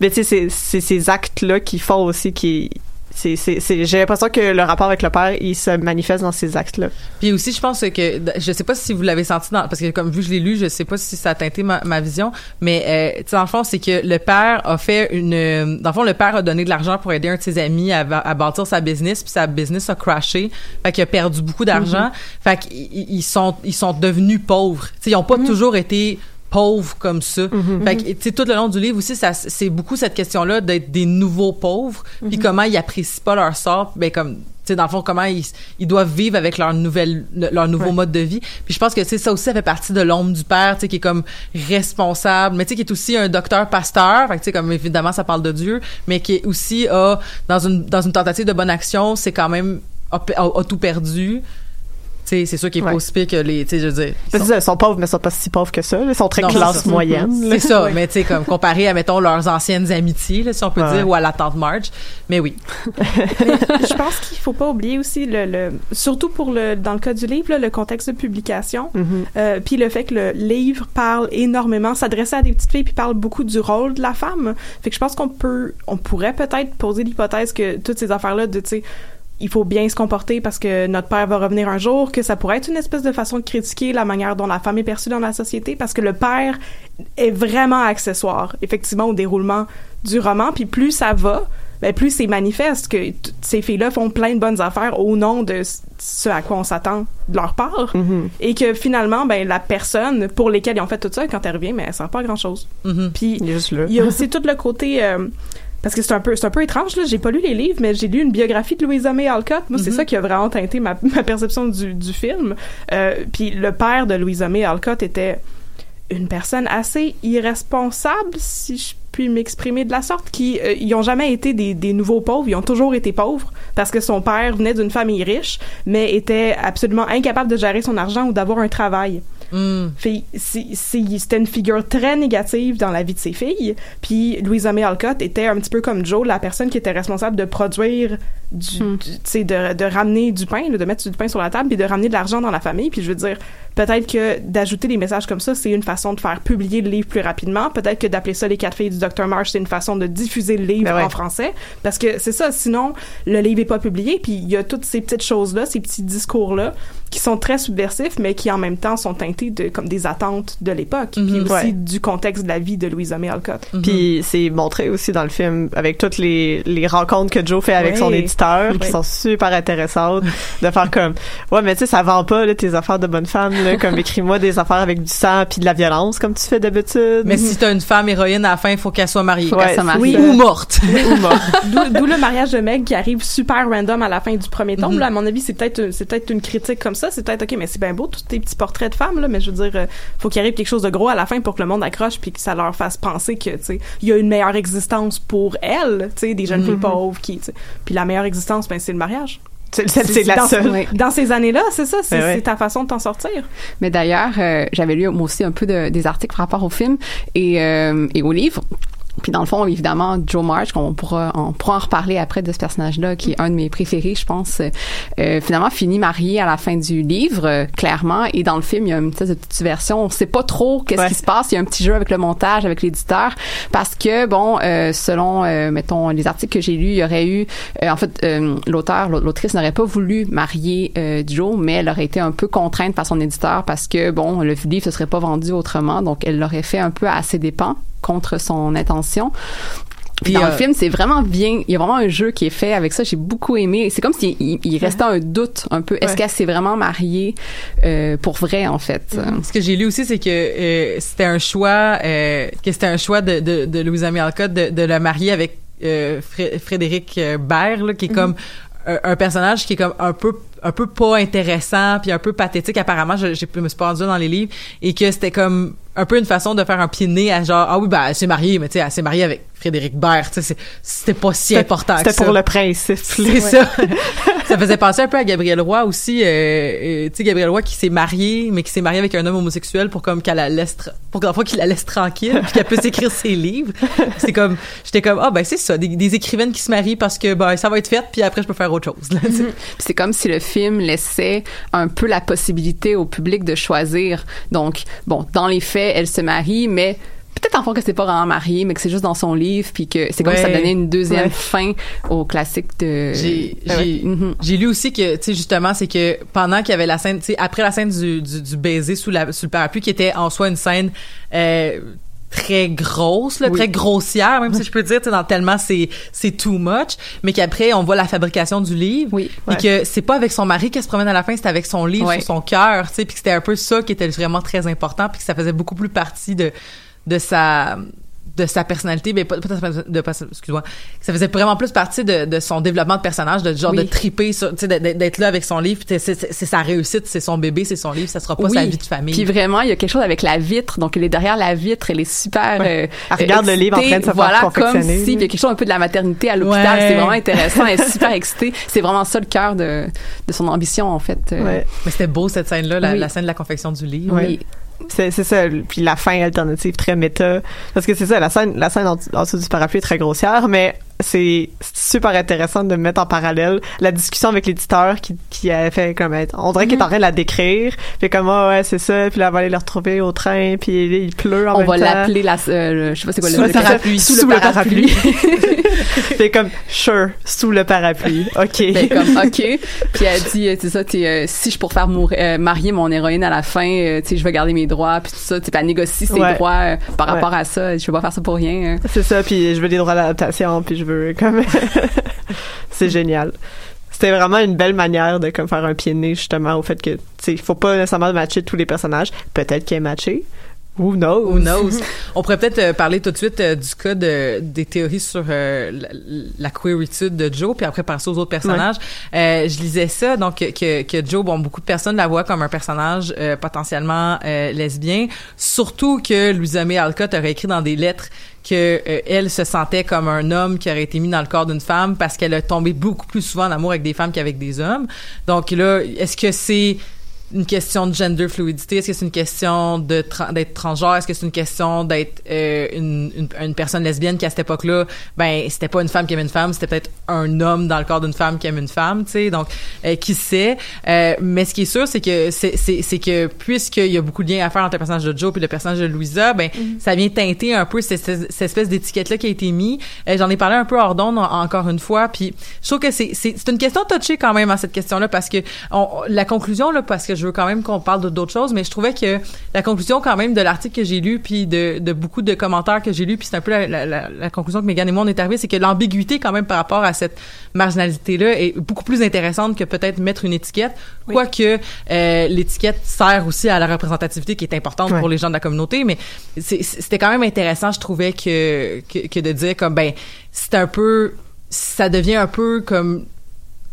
Mais tu sais, c'est- c'est ces actes-là qui font aussi qui c'est c'est c'est- j'ai l'impression que le rapport avec le père il se manifeste dans ces actes là Puis aussi, je pense que je sais pas si vous l'avez senti dans parce que comme vu que je l'ai lu, je sais pas si ça a teinté ma, ma vision, mais euh, tu sais dans le fond, c'est que le père a fait une euh, dans le fond le père a donné de l'argent pour aider un de ses amis à, à bâtir sa business, puis sa business a crashé, fait qu'il a perdu beaucoup d'argent, fait qu'ils ils sont ils sont devenus pauvres. Tu sais, ils ont pas toujours été pauvres comme ça. Fait que, tu sais, tout le long du livre aussi, ça, c'est beaucoup cette question-là d'être des nouveaux pauvres, puis comment ils apprécient pas leur sort, ben comme, tu sais dans le fond comment ils, ils doivent vivre avec leur nouvelle le- leur nouveau mode de vie. Puis je pense que tu sais ça aussi ça fait partie de l'ombre du père tu sais qui est comme responsable mais tu sais qui est aussi un docteur pasteur. Fait que tu sais comme évidemment ça parle de Dieu mais qui est aussi a dans une dans une tentative de bonne action c'est quand même a, a- a tout perdu c'est sûr qu'il est pas aussi pire que les tu sais je veux dire que Ils sont pauvres, mais ils sont pas si pauvres que ça. là. Ils sont très non, classe moyenne. C'est ça, mais tu sais, comme comparé à, mettons, leurs anciennes amitiés, là, si on peut Ouais. dire, ou à la tante Marge. Mais oui. je pense qu'il faut pas oublier aussi le, le surtout pour le dans le cas du livre là, le contexte de publication Mhm. euh, puis le fait que le livre parle énormément s'adressait à des petites filles puis parle beaucoup du rôle de la femme fait que je pense qu'on peut on pourrait peut-être poser l'hypothèse que toutes ces affaires là de tu sais il faut bien se comporter parce que notre père va revenir un jour, que ça pourrait être une espèce de façon de critiquer la manière dont la femme est perçue dans la société, parce que le père est vraiment accessoire, effectivement, au déroulement du roman, puis plus ça va, ben plus c'est manifeste que ces filles-là font plein de bonnes affaires au nom de ce à quoi on s'attend de leur part, et que finalement, ben la personne pour lesquelles ils ont fait tout ça, quand elle revient, mais elle sert pas à grand-chose. Puis il y a aussi tout le côté euh, parce que c'est un peu c'est un peu étrange là, j'ai pas lu les livres mais j'ai lu une biographie de Louisa May Alcott. Moi c'est Mhm. ça qui a vraiment teinté ma, ma perception du, du film. Euh, puis le père de Louisa May Alcott était une personne assez irresponsable si je puis m'exprimer de la sorte qui euh, ils ont jamais été des, des nouveaux pauvres ils ont toujours été pauvres parce que son père venait d'une famille riche mais était absolument incapable de gérer son argent ou d'avoir un travail c'est- c'était une figure très négative dans la vie de ses filles. Puis Louisa May Alcott était un petit peu comme Joe, la personne qui était responsable de produire du, du- tu sais, de, de ramener du pain, de mettre du pain sur la table, puis de ramener de l'argent dans la famille. Puis je veux dire, peut-être que d'ajouter des messages comme ça, c'est une façon de faire publier le livre plus rapidement. Peut-être que d'appeler ça les quatre filles du Dr Marsh, c'est une façon de diffuser le livre en français. Parce que c'est ça, sinon le livre est pas publié. Puis il y a toutes ces petites choses là, ces petits discours là, qui sont très subversifs, mais qui en même temps sont de comme des attentes de l'époque, puis aussi Ouais. du contexte de la vie de Louisa May Alcott. Puis c'est montré aussi dans le film avec toutes les, les rencontres que Joe fait avec Ouais. son éditeur qui Ouais. sont super intéressantes de faire comme ouais mais tu sais ça vend pas là, tes affaires de bonne femme là, comme écris-moi des affaires avec du sang puis de la violence comme tu fais d'habitude. Mais si t'as une femme héroïne à la fin, il faut qu'elle soit mariée. Soit mariée. Oui, ou morte. Oui, ou morte. D'où le mariage de Meg qui arrive super random à la fin du premier tome. Là, à mon avis, c'est peut-être c'est peut-être une critique comme ça. C'est peut-être ok, mais c'est bien beau tous tes petits portraits de femmes là, mais je veux dire, euh, faut qu'il arrive quelque chose de gros à la fin pour que le monde accroche puis que ça leur fasse penser que tu sais, il y a une meilleure existence pour elles, tu sais, des jeunes Mhm. filles pauvres qui, puis la meilleure existence, ben c'est le mariage. C'est- la dans, seule. Ouais. Dans ces années-là, c'est ça, c'est Ben ouais. c'est ta façon de t'en sortir. Mais d'ailleurs, euh, j'avais lu moi aussi un peu de- des articles par rapport au film et, euh, et au livre. Puis dans le fond, évidemment, Joe March, qu'on pourra, on pourra en reparler après de ce personnage-là, qui est un de mes préférés, je pense, euh, finalement finit marié à la fin du livre, euh, clairement. Et dans le film, il y a une espèce de petite version. On sait pas trop qu'est-ce qui se passe. Il y a un petit jeu avec le montage, avec l'éditeur, parce que bon, euh, selon, euh, mettons, les articles que j'ai lus, il y aurait eu, euh, en fait, euh, l'auteur, l'autrice n'aurait pas voulu marier euh, Joe, mais elle aurait été un peu contrainte par son éditeur parce que bon, le livre ne serait pas vendu autrement, donc elle l'aurait fait un peu à ses dépens contre son intention. Puis dans euh, le film, c'est vraiment bien. Il y a vraiment un jeu qui est fait avec ça. J'ai beaucoup aimé. C'est comme s'il il, il restait un doute un peu. Est-ce Ouais. qu'elle s'est vraiment mariée euh, pour vrai en fait? Ce que j'ai lu aussi, c'est que euh, c'était un choix, euh, que c'était un choix de, de, de Louisa May Alcott de, de la marier avec Fré- Frédéric Baird, là, qui est Mhm. comme un, un personnage qui est comme un peu un peu pas intéressant puis un peu pathétique apparemment je, je me suis pas rendue dans les livres et que c'était comme un peu une façon de faire un pied de nez à genre ah oui ben elle s'est mariée mais tu sais elle s'est mariée avec Frédéric Baird tu sais c'était pas si important C'était pour le principe. c'est ça. ça faisait penser un peu à Gabriel Roy aussi. Euh, euh, tu sais, Gabriel Roy qui s'est marié, mais qui s'est marié avec un homme homosexuel pour comme qu'elle la laisse, tra- pour qu'en fois qu'il la laisse tranquille, puis qu'elle puisse écrire ses livres. C'est comme, j'étais comme, ah ben c'est ça, des, des écrivaines qui se marient parce que ben ça va être fait, puis après je peux faire autre chose. Puis c'est comme si le film laissait un peu la possibilité au public de choisir. Donc, bon, dans les faits, elle se marie, mais peut-être en fond que c'est pas vraiment marié, mais que c'est juste dans son livre, puis que c'est comme si ça Ouais. donnait une deuxième Ouais. fin au classique de... J'ai Ah ouais. j'ai lu aussi que tu sais justement c'est que pendant qu'il y avait la scène tu sais après la scène du, du, du baiser sous la sous le parapluie qui était en soi une scène euh, très grosse là, Oui. très grossière même si je peux dire dans tellement c'est c'est too much mais qu'après on voit la fabrication du livre oui et que c'est pas avec son mari qu'elle se promène à la fin c'est avec son livre Ouais. sur son cœur tu sais puis que c'était un peu ça qui était vraiment très important puis que ça faisait beaucoup plus partie de de sa de sa personnalité, mais pas, pas de, excuse-moi, ça faisait vraiment plus partie de, de son développement de personnage, de genre Oui. de triper, sur- tu sais, d'être là avec son livre, c'est c'est- c'est sa réussite, c'est son bébé, c'est son livre, ça sera pas sa vie de famille. Puis vraiment, il y a quelque chose avec la vitre. Donc, elle est derrière la vitre, elle est super. Ouais. euh, Elle regarde le livre en train de se faire voilà, comme confectionner. si il y a quelque chose un peu de la maternité à l'hôpital. Ouais. C'est vraiment intéressant. Elle est super excitée. C'est vraiment ça le cœur de, de son ambition, en fait. euh. Ouais. Mais c'était beau cette scène-là, la, Oui. la scène de la confection du livre. Oui. C'est, ça. Puis la fin alternative très méta. Parce que c'est ça, la scène, la scène en, en dessous du parapluie est très grossière, mais c'est super intéressant de mettre en parallèle la discussion avec l'éditeur qui, qui a fait comme on dirait qu'il est en train de la décrire. Puis comme, ah ouais, c'est ça. Puis là, on va aller le retrouver au train. Puis il pleut en On même va l'appeler la, euh, je sais pas c'est quoi Sous le parapluie. Sous, le parapluie. c'est comme, sure, sous le parapluie. OK. ben, comme, OK. Puis elle dit, euh, c'est ça, t'es, euh, si je pourrais faire mourir, euh, marier mon héroïne à la fin, tu sais, je vais garder mes droits, puis tout ça. Tu elle négocie ses Ouais. droits par Ouais. rapport à ça. Je vais pas faire ça pour rien. euh. C'est ça, puis je veux des droits d'adaptation, puis je comme c'est génial. C'était vraiment une belle manière de comme faire un pied de nez justement au fait que tu sais, faut pas nécessairement matcher tous les personnages, peut-être qu'il est matché. Who knows? Who knows? On pourrait peut-être euh, parler tout de suite euh, du cas de, des théories sur euh, la, la queeritude de Joe, puis après passer aux autres personnages. Je lisais ça, donc que, que Joe, bon, beaucoup de personnes la voient comme un personnage potentiellement lesbien, surtout que Louisa May Alcott aurait écrit dans des lettres que euh, elle se sentait comme un homme qui aurait été mis dans le corps d'une femme parce qu'elle a tombé beaucoup plus souvent en amour avec des femmes qu'avec des hommes. Donc là, est-ce que c'est une question de gender fluidité? Est-ce que c'est une question de tra- d'être transgenre? Est-ce que c'est une question d'être euh, une, une, une personne lesbienne qui à cette époque-là, ben c'était pas une femme qui aimait une femme, c'était peut-être un homme dans le corps d'une femme qui aime une femme, tu sais? Donc euh, qui sait? Euh, Mais ce qui est sûr, c'est que c'est c'est c'est que puisqu'il y a beaucoup de liens à faire entre le personnage de Joe et le personnage de Louisa, ben ça vient teinter un peu cette, cette- espèce d'étiquette-là qui a été mise. Euh, J'en ai parlé un peu hors d'onde en- encore une fois, puis je trouve que c'est c'est c'est une question touchée quand même à cette question-là parce que on- la conclusion là, parce que je veux quand même qu'on parle de- d'autres choses, mais je trouvais que la conclusion quand même de l'article que j'ai lu puis de, de beaucoup de commentaires que j'ai lus, puis c'est un peu la, la, la, la conclusion que Megan et moi on est arrivés, c'est que l'ambiguïté quand même par rapport à cette marginalité-là est beaucoup plus intéressante que peut-être mettre une étiquette, quoique euh, l'étiquette sert aussi à la représentativité qui est importante pour les gens de la communauté, mais c'était quand même intéressant, je trouvais que, que, que de dire comme ben c'est un peu ça devient un peu comme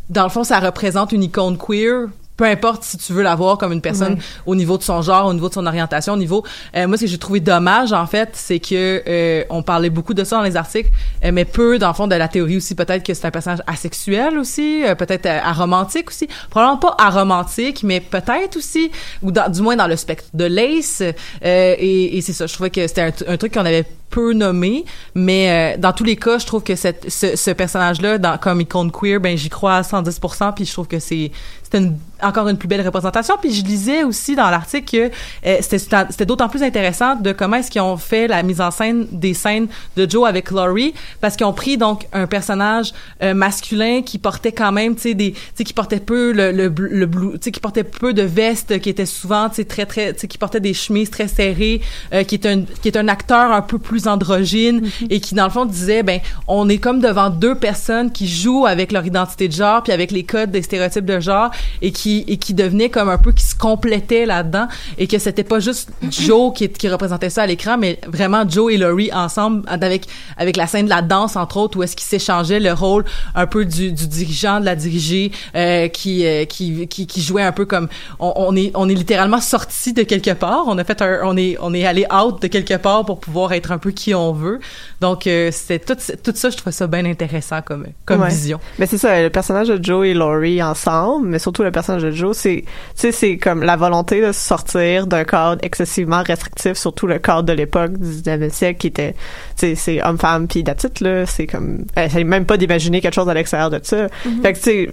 dans le fond ça représente une icône queer peu importe si tu veux la voir comme une personne Ouais. au niveau de son genre, au niveau de son orientation, au niveau euh, moi ce que j'ai trouvé dommage en fait, c'est que euh, on parlait beaucoup de ça dans les articles, euh, mais peu dans le fond de la théorie aussi peut-être que c'est un personnage asexuel aussi, euh, peut-être euh, aromantique aussi, probablement pas aromantique, mais peut-être aussi ou dans- du moins dans le spectre de Lace euh, et, et c'est ça, je trouvais que c'était un, un truc qu'on avait peu nommé, mais euh, dans tous les cas, je trouve que cette, ce, ce personnage-là, dans, comme icône queer, ben j'y crois à 110%, puis je trouve que c'est c'était une- encore une plus belle représentation. Puis je lisais aussi dans l'article que euh, c'était c'était d'autant plus intéressant de comment est-ce qu'ils ont fait la mise en scène des scènes de Joe avec Laurie, parce qu'ils ont pris donc un personnage euh, masculin qui portait quand même, tu sais, des, tu sais, qui portait peu le le, le blue, tu sais, qui portait peu de vestes, qui était souvent, tu sais, très très, tu sais, qui portait des chemises très serrées, euh, qui est un qui est un acteur un peu plus androgyne et qui dans le fond disait ben on est comme devant deux personnes qui jouent avec leur identité de genre puis avec les codes des stéréotypes de genre et qui et qui devenaient comme un peu qui se complétaient là-dedans et que c'était pas juste Joe qui qui représentait ça à l'écran mais vraiment Joe et Laurie ensemble avec avec la scène de la danse entre autres où est-ce qu'ils s'échangeaient le rôle un peu du, du dirigeant de la dirigée euh, qui, euh, qui qui qui jouait un peu comme on, on est on est littéralement sorti de quelque part. On a fait un on est on est allé out de quelque part pour pouvoir être un peu qui on veut donc euh, c'était tout tout ça je trouvais ça bien intéressant comme comme Ouais. vision Mais c'est ça, le personnage de Joe et Laurie ensemble, mais surtout le personnage de Joe, c'est, tu sais, c'est comme la volonté de sortir d'un cadre excessivement restrictif, surtout le cadre de l'époque du 19e siècle qui était, tu sais, c'est homme-femme puis it, là, c'est comme, essaye même pas d'imaginer quelque chose à l'extérieur de ça. Mhm. Fait que, tu sais,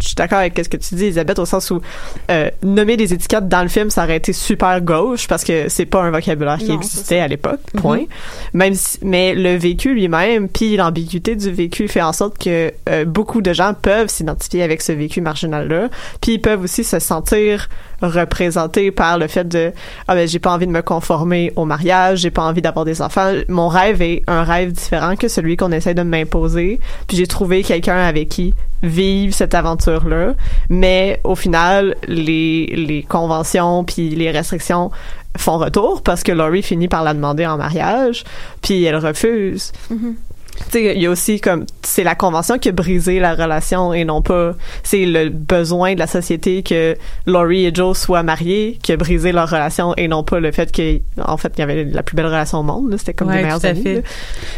je suis d'accord avec ce que tu dis, Elisabeth, au sens où euh, nommer des étiquettes dans le film, ça aurait été super gauche parce que c'est pas un vocabulaire qui Non, existait à l'époque, point. Même si, mais le vécu lui-même, puis l'ambiguïté du vécu fait en sorte que euh, beaucoup de gens peuvent s'identifier avec ce vécu marginal-là, puis ils peuvent aussi se sentir représentés par le fait de ah ben j'ai pas envie de me conformer au mariage, j'ai pas envie d'avoir des enfants. Mon rêve est un rêve différent que celui qu'on essaie de m'imposer. Puis j'ai trouvé quelqu'un avec qui vivre cette aventure-là, mais au final les les conventions puis les restrictions font retour parce que Laurie finit par la demander en mariage, puis elle refuse. Sais, il y a aussi comme c'est la convention qui a brisé la relation et non pas c'est le besoin de la société que Laurie et Joe soient mariés qui a brisé leur relation et non pas le fait que en fait il y avait la plus belle relation au monde c'était comme Ouais, des meilleurs amis fait.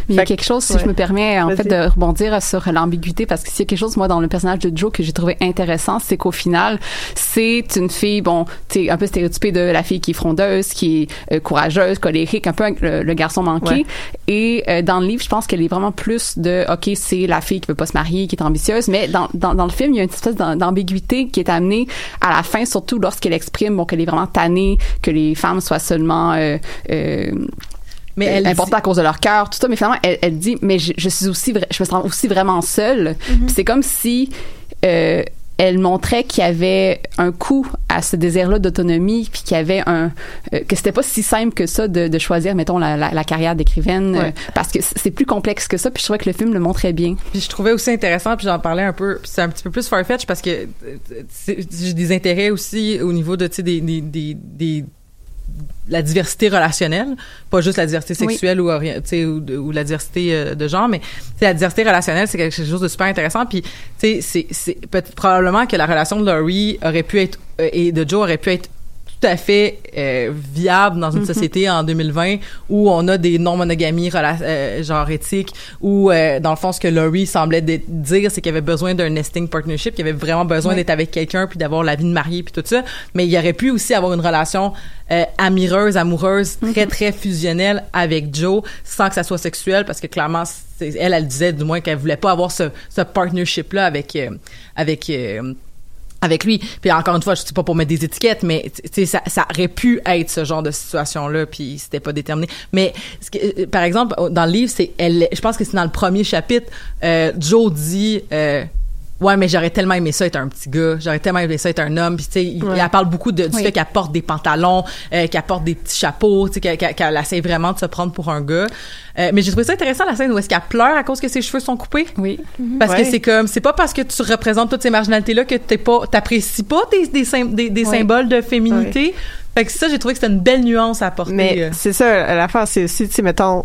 il y a quelque chose, si ouais. je me permets, en fait, de rebondir sur l'ambiguïté, parce que s'il y a quelque chose, moi, dans le personnage de Joe que j'ai trouvé intéressant, c'est qu'au final, c'est une fille, bon, tu sais, un peu stéréotypée de la fille qui est frondeuse, qui est euh, courageuse, colérique, un peu le, le garçon manqué. Ouais. Et euh, dans le livre, je pense qu'elle est vraiment plus de, OK, c'est la fille qui veut pas se marier, qui est ambitieuse, mais dans, dans, dans le film, il y a une espèce d'am- d'ambiguïté qui est amenée à la fin, surtout lorsqu'elle exprime, bon, qu'elle est vraiment tannée, que les femmes soient seulement... Euh, euh, Mais elle importantes à cause de leur cœur, tout ça. Mais finalement, elle, elle dit, mais je, je suis aussi, je me sens aussi vraiment seule. Puis c'est comme si euh, elle montrait qu'il y avait un coût à ce désir-là d'autonomie, puis qu'il y avait un euh, que c'était pas si simple que ça de, de choisir, mettons, la, la, la carrière d'écrivaine, euh, parce que c'est plus complexe que ça. Puis je trouvais que le film le montrait bien. Puis je trouvais aussi intéressant, puis j'en parlais un peu, c'est un petit peu plus farfetch parce que euh, j'ai des intérêts aussi au niveau de, tu sais, des, des, des, des- la diversité relationnelle, pas juste la diversité Oui. sexuelle ou, sais, ou, de- ou la diversité euh, de genre, mais la diversité relationnelle, c'est quelque chose de super intéressant. Puis, tu sais, c'est- c'est peut-être probablement que la relation de Laurie aurait pu être, euh, et de Joe aurait pu être tout à fait euh, viable dans une Mhm. société en 2020 où on a des non-monogamies euh, genre éthiques où euh, dans le fond ce que Laurie semblait dire c'est qu'il y avait besoin d'un nesting partnership qu'il y avait vraiment besoin d'être avec quelqu'un puis d'avoir la vie de marié puis tout ça. Mais il y aurait pu aussi avoir une relation euh, amireuse amoureuse très très fusionnelle avec Joe sans que ça soit sexuel parce que clairement elle elle disait du moins qu'elle voulait pas avoir ce, ce partnership là avec euh, avec euh, avec lui. Puis encore une fois, je sais pas pour mettre des étiquettes, mais ça, ça aurait pu être ce genre de situation-là, puis c'était pas déterminé. Mais ce euh, par exemple, dans le livre, c'est elle. Je pense que c'est dans le premier chapitre. euh, Joe dit. Euh, Ouais, mais j'aurais tellement aimé ça être un petit gars. J'aurais tellement aimé ça être un homme. Puis tu sais, il- Ouais. elle parle beaucoup de, du Oui. fait qu'elle porte des pantalons, euh, qu'elle porte des petits chapeaux, tu sais, qu'elle, qu'elle- essaie vraiment de se prendre pour un gars. Euh, mais j'ai trouvé ça intéressant la scène où est-ce qu'elle pleure à cause que ses cheveux sont coupés. Oui. Parce Ouais. que c'est comme, c'est pas parce que tu représentes toutes ces marginalités-là que t'es pas, t'apprécies pas des, des, sym- des, des Ouais. symboles de féminité. Fait que ça, j'ai trouvé que c'était une belle nuance à apporter. Mais euh. c'est ça, l'affaire, c'est aussi, tu sais, mettons,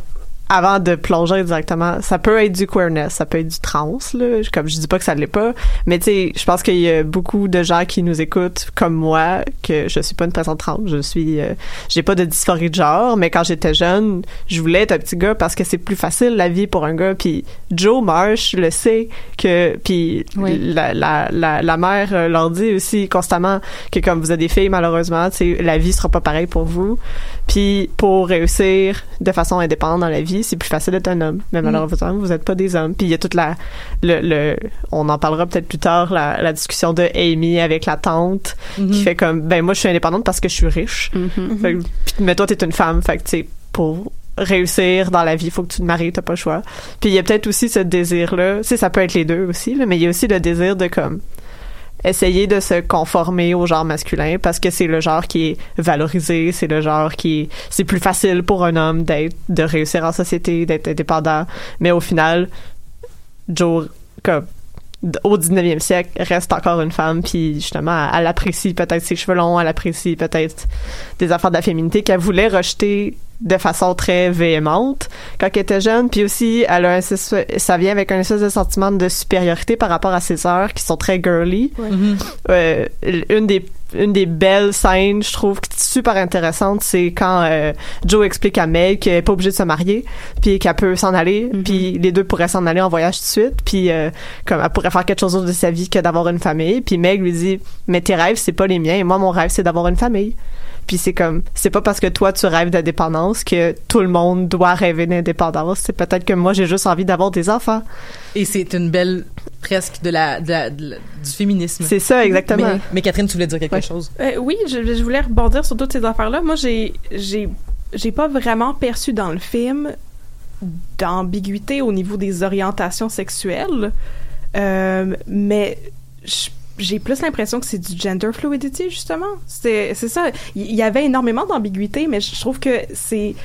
avant de plonger directement, ça peut être du queerness, ça peut être du trans, là. Comme je dis pas que ça l'est pas, mais tu sais, je pense qu'il y a beaucoup de gens qui nous écoutent, comme moi, que je suis pas une personne trans, je suis, euh, j'ai pas de dysphorie de genre, mais quand j'étais jeune, je voulais être un petit gars parce que c'est plus facile la vie pour un gars, puis Joe Marsh le sait que, puis Oui. la, la, la, la mère euh, leur dit aussi constamment que comme vous êtes des filles, malheureusement, tu sais, la vie sera pas pareille pour vous. Puis pour réussir de façon indépendante dans la vie, c'est plus facile d'être un homme. Mais malheureusement, vous êtes pas des hommes. Puis il y a toute la, le, le on en parlera peut-être plus tard, la, la discussion de Amy avec la tante qui fait comme, ben moi je suis indépendante parce que je suis riche. Mhm. Fait que- puis, mais toi t'es une femme, fait que tu sais pour réussir dans la vie, il faut que tu te maries, t'as pas le choix. Puis il y a peut-être aussi ce désir-là, tu sais, ça peut être les deux aussi, là, mais il y a aussi le désir de comme essayer de se conformer au genre masculin parce que c'est le genre qui est valorisé, c'est le genre qui est, c'est plus facile pour un homme d'être, de réussir en société, d'être indépendant. Mais au final, Joe, comme, au 19e siècle, reste encore une femme, puis justement, elle, elle apprécie peut-être ses cheveux longs, elle apprécie peut-être des affaires de la féminité qu'elle voulait rejeter de façon très véhémente quand elle était jeune, puis aussi elle a un, ça vient avec un espèce de sentiment de supériorité par rapport à ses sœurs qui sont très girly. Mhm. Euh, une des une des belles scènes, je trouve, qui est super intéressante, c'est quand euh, Joe explique à Meg qu'elle est pas obligée de se marier, puis qu'elle peut s'en aller, puis les deux pourraient s'en aller en voyage tout de suite, puis euh, comme elle pourrait faire quelque chose d'autre de sa vie que d'avoir une famille, puis Meg lui dit mais tes rêves c'est pas les miens, et moi mon rêve c'est d'avoir une famille. Puis c'est comme, c'est pas parce que toi tu rêves d'indépendance que tout le monde doit rêver d'indépendance. C'est peut-être que moi j'ai juste envie d'avoir des enfants. Et c'est une belle presque de la, de la- de la- du féminisme. C'est ça, exactement. Mais, mais Catherine, tu voulais dire quelque chose? Euh, oui, je, je voulais rebondir sur toutes ces affaires-là. Moi, j'ai, j'ai, j'ai pas vraiment perçu dans le film d'ambiguïté au niveau des orientations sexuelles, Euh, mais je- j'ai plus l'impression que c'est du gender fluidity justement. C'est, ça. Il y, y avait énormément d'ambiguïté, mais je trouve que c'est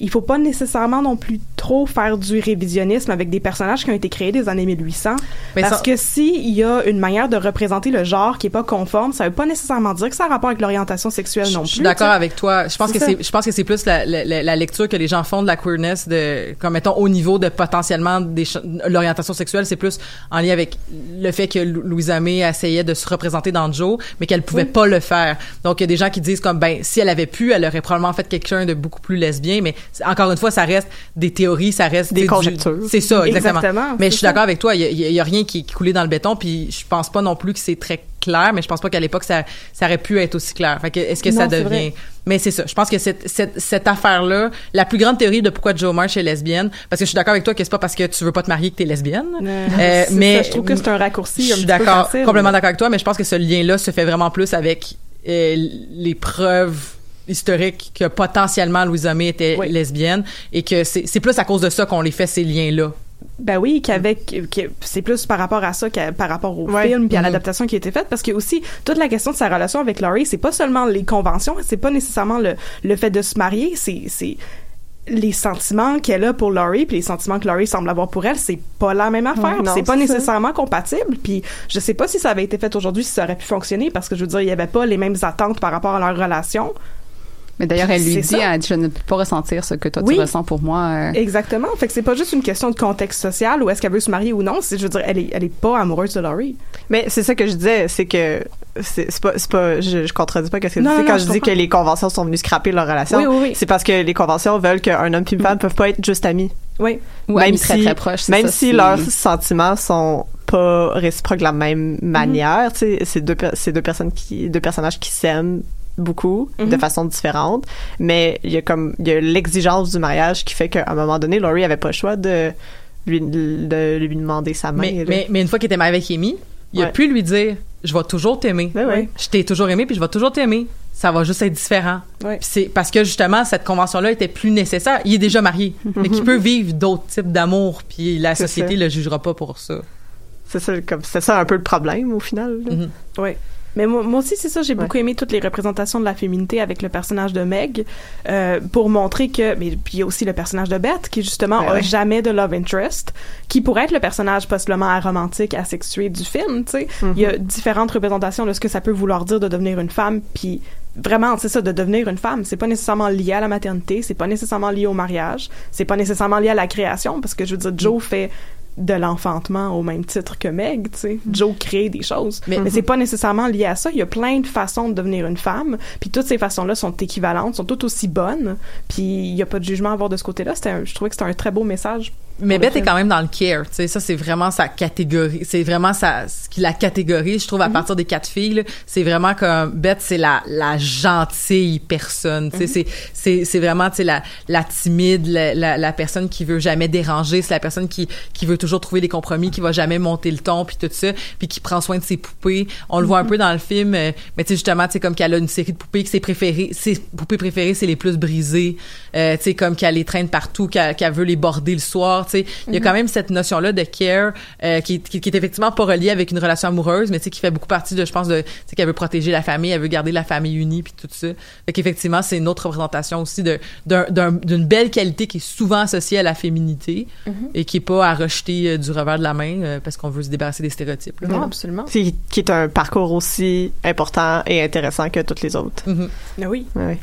il faut pas nécessairement non plus trop faire du révisionnisme avec des personnages qui ont été créés des années 1800. Mais parce ça- que s'il y a une manière de représenter le genre qui est pas conforme, ça veut pas nécessairement dire que ça a rapport avec l'orientation sexuelle non plus. Je suis d'accord avec toi. Je pense que C'est je pense que c'est plus la, la, la- la lecture que les gens font de la queerness de, comme mettons, au niveau de potentiellement des, l'orientation sexuelle, c'est plus en lien avec le fait que Lou- Louisa May essayait de se représenter dans Joe, mais qu'elle pouvait pas le faire. Donc, il y a des gens qui disent comme, ben, si elle avait pu, elle aurait probablement fait quelqu'un de beaucoup plus lesbien, mais encore une fois, ça reste des théories, ça reste Des conjectures. C'est ça, exactement. Exactement, mais je suis d'accord avec toi, il y y a- rien qui est coulé dans le béton, puis je pense pas non plus que c'est très clair, mais je pense pas qu'à l'époque ça, ça aurait pu être aussi clair. Fait que est-ce que ça Non, devient. Mais c'est ça. Je pense que cette, cette, cette affaire-là, la plus grande théorie de pourquoi Joe Marsh est lesbienne, parce que je suis d'accord avec toi que c'est pas parce que tu veux pas te marier que t'es lesbienne. Euh, mais ça, je trouve que c'est un raccourci Je suis d'accord, complètement d'accord avec toi, mais je pense que ce lien-là se fait vraiment plus avec euh, les preuves historiques que potentiellement Louisa May était lesbienne et que c'est c'est plus à cause de ça qu'on les fait ces liens-là. Ben oui, qu'avec que c'est plus par rapport à ça que par rapport au Ouais. film puis à Mhm. l'adaptation qui a été faite parce que aussi toute la question de sa relation avec Laurie, c'est pas seulement les conventions, c'est pas nécessairement le le fait de se marier, c'est c'est les sentiments qu'elle a pour Laurie puis les sentiments que Laurie semble avoir pour elle, c'est pas la même affaire, Ouais, c'est pas ça. nécessairement compatible puis je sais pas si ça avait été fait aujourd'hui si ça aurait pu fonctionner parce que je veux dire il y avait pas les mêmes attentes par rapport à leur relation. Mais d'ailleurs, elle lui dit, elle dit, je ne peux pas ressentir ce que toi Oui. tu ressens pour moi. euh. Exactement. Fait que c'est pas juste une question de contexte social ou est-ce qu'elle veut se marier ou non. C'est, je veux dire, elle est, elle est pas amoureuse de Laurie. Mais c'est ça que je disais, c'est que c'est c'est pas, c'est pas, je, je contredis pas ce que tu Non, dis non, quand non, je, je dis que les conventions sont venues scraper leur relation. Oui, oui, oui. C'est parce que les conventions veulent qu'un homme et une femme peuvent pas être juste amis. Oui. Ou amis très, très proches, c'est Même ça, si c'est- leurs sentiments sont pas réciproques de la même manière, tu sais, c'est deux, deux personnes qui, deux personnages qui s'aiment beaucoup de Mhm. façon différente, mais il y a comme il y a l'exigence du mariage qui fait qu'à un moment donné, Laurie avait pas le choix de lui de lui demander sa main. Mais, mais, mais une fois qu'il était marié avec Amy, il a Ouais. pu lui dire Je vais toujours t'aimer. Je t'ai toujours aimé, puis je vais toujours t'aimer. Ça va juste être différent. C'est parce que justement, cette convention-là était plus nécessaire. Il est déjà marié. mais qui peut vivre d'autres types d'amour, puis la société ça. le jugera pas pour ça. C'est ça comme ça un peu le problème au final. Mhm. Oui. Mais moi, moi aussi, c'est ça, j'ai Ouais. beaucoup aimé toutes les représentations de la féminité avec le personnage de Meg, euh, pour montrer que, mais puis il y a aussi le personnage de Beth, qui justement Ben a ouais. jamais de love interest, qui pourrait être le personnage possiblement aromantique, asexué du film, tu sais. Mhm. Il y a différentes représentations de ce que ça peut vouloir dire de devenir une femme, puis vraiment, c'est ça, de devenir une femme. C'est pas nécessairement lié à la maternité, c'est pas nécessairement lié au mariage, c'est pas nécessairement lié à la création, parce que je veux dire, Joe fait de l'enfantement au même titre que Meg, tu sais. Joe crée des choses. Mais- Mais, c'est pas nécessairement lié à ça. Il y a plein de façons de devenir une femme. Puis toutes ces façons-là sont équivalentes, sont toutes aussi bonnes. Puis il y a pas de jugement à avoir de ce côté-là. Un- je trouvais que c'était un très beau message. Mais Beth est quand même dans le care, tu sais, ça c'est vraiment sa catégorie, c'est vraiment sa ce qui la catégorie, je trouve à partir des quatre filles, c'est vraiment comme Beth c'est la la gentille personne, tu sais, c'est c'est c'est vraiment tu sais la la timide, la, la la personne qui veut jamais déranger, c'est la personne qui qui veut toujours trouver des compromis, qui va jamais monter le ton puis tout ça, puis qui prend soin de ses poupées. On le voit un peu dans le film, euh, mais tu sais justement, tu sais comme qu'elle a une série de poupées que ses préférées, ses poupées préférées c'est les plus brisées, euh, tu sais comme qu'elle les traîne partout, qu'elle qu'elle veut les border le soir, tu sais, il y a quand même cette notion là de care euh, qui, qui, qui est effectivement pas reliée avec une relation amoureuse, mais tu sais qui fait beaucoup partie de je pense de tu sais qu'elle veut protéger la famille, elle veut garder la famille unie puis tout ça. Fait qu'effectivement, c'est une autre représentation aussi de d'un- d'un- d'une belle qualité qui est souvent associée à la féminité Mhm. et qui est pas à rejeter euh, du revers de la main euh, parce qu'on veut se débarrasser des stéréotypes. là. Non, absolument. C'est- qui est un parcours aussi important et intéressant que toutes les autres. Mhm. Oui. Ouais. Oui,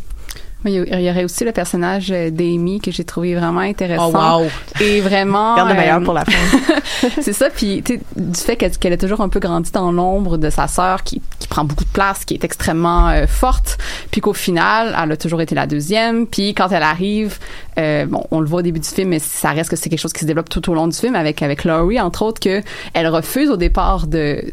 Il y aurait aussi le personnage euh, d'Amy que j'ai trouvé vraiment intéressant. Oh wow. Et vraiment. Garde le meilleur euh, pour la fin. c'est ça. Puis, du fait qu'elle qu'elle a toujours un peu grandi dans l'ombre de sa sœur qui, qui prend beaucoup de place, qui est extrêmement euh, forte, puis qu'au final, elle a toujours été la deuxième. Puis quand elle arrive, euh, bon, on le voit au début du film, mais ça reste que c'est quelque chose qui se développe tout au long du film avec avec Laurie, entre autres, que elle refuse au départ de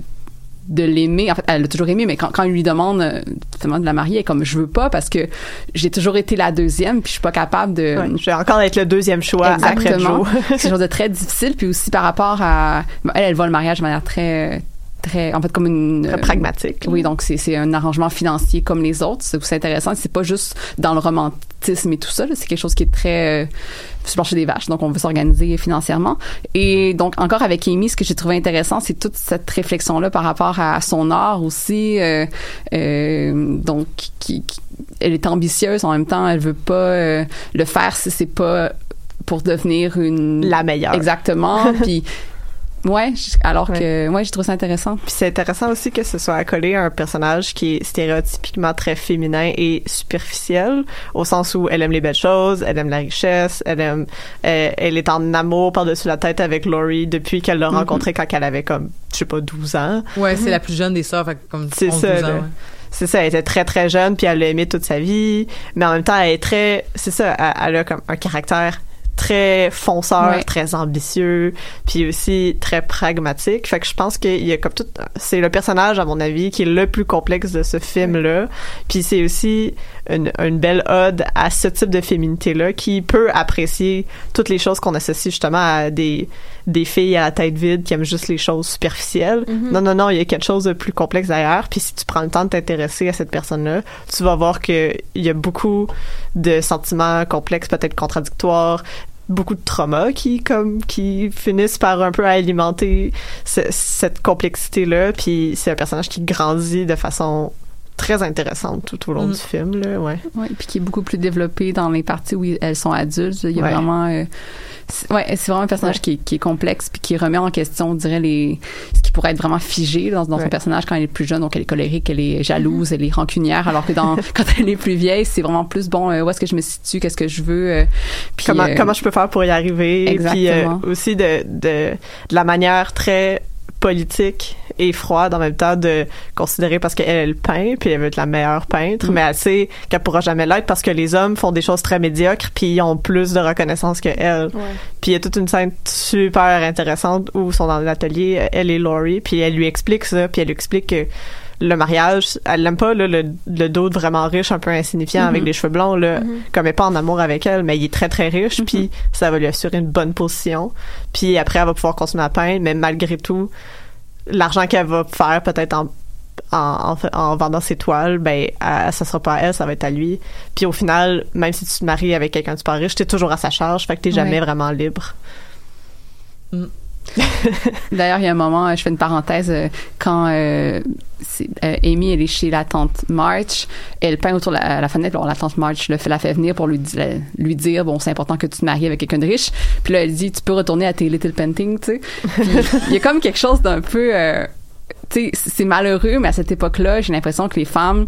de l'aimer. En fait, elle l'a toujours aimé, mais quand, quand il lui demande euh, finalement de la marier, elle est comme je veux pas parce que j'ai toujours été la deuxième, puis je suis pas capable de. Ouais, je vais encore être le deuxième choix après Exactement. Joe. c'est quelque chose de très difficile, puis aussi par rapport à. elle, elle voit le mariage de manière très très en fait comme une Très pragmatique. oui donc c'est c'est un arrangement financier comme les autres c'est intéressant c'est pas juste dans le romantisme et tout ça c'est quelque chose qui est très euh, sur le marché des vaches donc on veut s'organiser financièrement et donc encore avec Amy ce que j'ai trouvé intéressant c'est toute cette réflexion là par rapport à son art aussi euh, euh, donc qui, qui- elle est ambitieuse en même temps elle veut pas euh, le faire si c'est pas pour devenir une la meilleure. Exactement. puis Ouais, alors que ouais, je trouve ça intéressant. Puis c'est intéressant aussi que ce soit accolé à un personnage qui est stéréotypiquement très féminin et superficiel, au sens où elle aime les belles choses, elle aime la richesse, elle aime, euh, elle est en amour par-dessus la tête avec Laurie depuis qu'elle l'a Mhm. rencontré quand elle avait comme, je sais pas, 12 ans. Ouais, c'est la plus jeune des sœurs, comme C'est 11, ça, 12 ans. ouais. C'est ça, elle était très très jeune puis elle l'a aimé toute sa vie, mais en même temps elle est très, c'est ça, elle, elle a comme un caractère très fonceur, Ouais. très ambitieux, puis aussi très pragmatique. Fait que je pense qu'il y a comme tout, c'est le personnage à mon avis qui est le plus complexe de ce film-là. Puis c'est aussi une, une belle ode à ce type de féminité-là qui peut apprécier toutes les choses qu'on associe justement à des des filles à la tête vide qui aiment juste les choses superficielles. Mhm. Non, non, non, il y a quelque chose de plus complexe derrière. Puis si tu prends le temps de t'intéresser à cette personne-là, tu vas voir que il y a beaucoup de sentiments complexes, peut-être contradictoires, beaucoup de traumas qui comme qui finissent par un peu alimenter ce- cette complexité là puis c'est un personnage qui grandit de façon très intéressante tout au long Mm. du film là ouais Ouais, puis qui est beaucoup plus développé dans les parties où elles sont adultes. Il y a Ouais. vraiment, euh, c'est- ouais, c'est vraiment un personnage qui, est, qui est complexe puis qui remet en question, on dirait les, ce qui pourrait être vraiment figé dans, dans son personnage quand elle est plus jeune. Donc elle est colérique, elle est jalouse, elle est rancunière, alors que dans quand elle est plus vieille, c'est vraiment plus bon. euh, où est-ce que je me situe, qu'est-ce que je veux. euh, puis, comment euh, comment je peux faire pour y arriver puis euh, Exactement. aussi de, de de la manière très politique et froide en même temps de considérer parce qu'elle elle peint puis elle veut être la meilleure peintre Mm. mais elle sait qu'elle pourra jamais l'être parce que les hommes font des choses très médiocres puis ils ont plus de reconnaissance que elle puis il y a toute une scène super intéressante où ils sont dans l'atelier elle et Laurie puis elle lui explique ça puis elle lui explique que le mariage, elle l'aime pas là, le, le dude vraiment riche, un peu insignifiant avec les cheveux blonds là, Mhm. comme elle est pas en amour avec elle, mais il est très très riche, puis ça va lui assurer une bonne position. Puis après, elle va pouvoir continuer à peindre, mais malgré tout, l'argent qu'elle va faire peut-être en en, en, en vendant ses toiles, ben, ça sera pas à elle, ça va être à lui. Puis au final, même si tu te maries avec quelqu'un de super riche, t'es toujours à sa charge, fait que t'es jamais vraiment libre. D'ailleurs, il y a un moment, euh, je fais une parenthèse, euh, quand euh, euh, Amy, elle est chez la tante March, elle peint autour de la, la fenêtre, la tante March le fait, la fait venir pour lui, di- la- lui dire, bon, c'est important que tu te maries avec quelqu'un de riche. Puis là, elle dit, tu peux retourner à tes little paintings, tu sais. Il y a comme quelque chose d'un peu, euh, tu sais, c'est malheureux, mais à cette époque-là, j'ai l'impression que les femmes,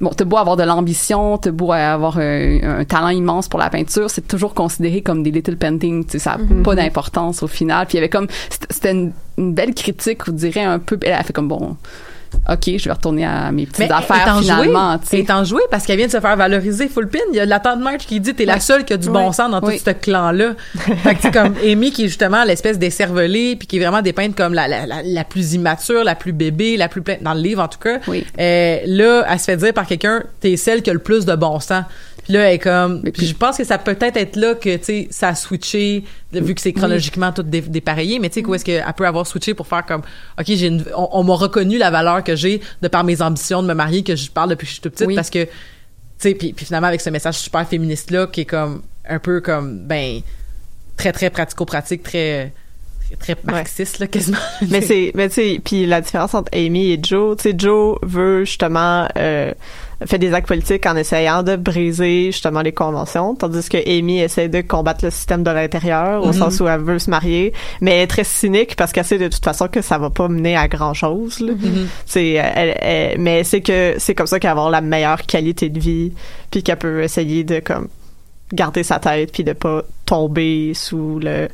bon, t'as beau avoir de l'ambition, t'as beau avoir un, un talent immense pour la peinture, c'est toujours considéré comme des little paintings, tu sais, ça a Mhm. pas d'importance au final. Puis il y avait comme, c'était- une, une belle critique, on dirait un peu, elle a fait comme bon, ok, je vais retourner à mes petites Mais affaires finalement, étant joué parce qu'elle vient de se faire valoriser full pin. Il y a la tante March qui dit t'es la seule qui a du bon sens dans Oui. tout ce clan-là. fait que c'est comme Amy qui est justement l'espèce d'écervelée puis qui est vraiment dépeinte comme la, la, la, la plus immature, la plus bébé, la plus pleine dans le livre en tout cas. Euh, là, elle se fait dire par quelqu'un t'es celle qui a le plus de bon sens. Puis là, elle est comme. Puis je pense que ça peut peut-être être là que, tu sais, ça a switché, vu que c'est chronologiquement tout dé- dépareillé, mais tu sais, où est-ce qu'elle peut avoir switché pour faire comme, OK, j'ai une, on, on m'a reconnu la valeur que j'ai de par mes ambitions de me marier, que je parle depuis que je suis toute petite, Oui. parce que, tu sais, puis, puis finalement, avec ce message super féministe-là, qui est comme, un peu comme, ben, très, très pratico-pratique, très, très marxiste, là, quasiment. mais c'est mais tu sais puis la différence entre Amy et Joe tu sais Joe veut justement euh, fait des actes politiques en essayant de briser justement les conventions tandis que Amy essaie de combattre le système de l'intérieur au Mhm. sens où elle veut se marier mais elle est très cynique parce qu'elle sait de toute façon que ça va pas mener à grand chose là. Mhm. c'est elle, elle- mais c'est que c'est comme ça qu'elle va avoir la meilleure qualité de vie puis qu'elle peut essayer de comme garder sa tête puis de pas tomber sous le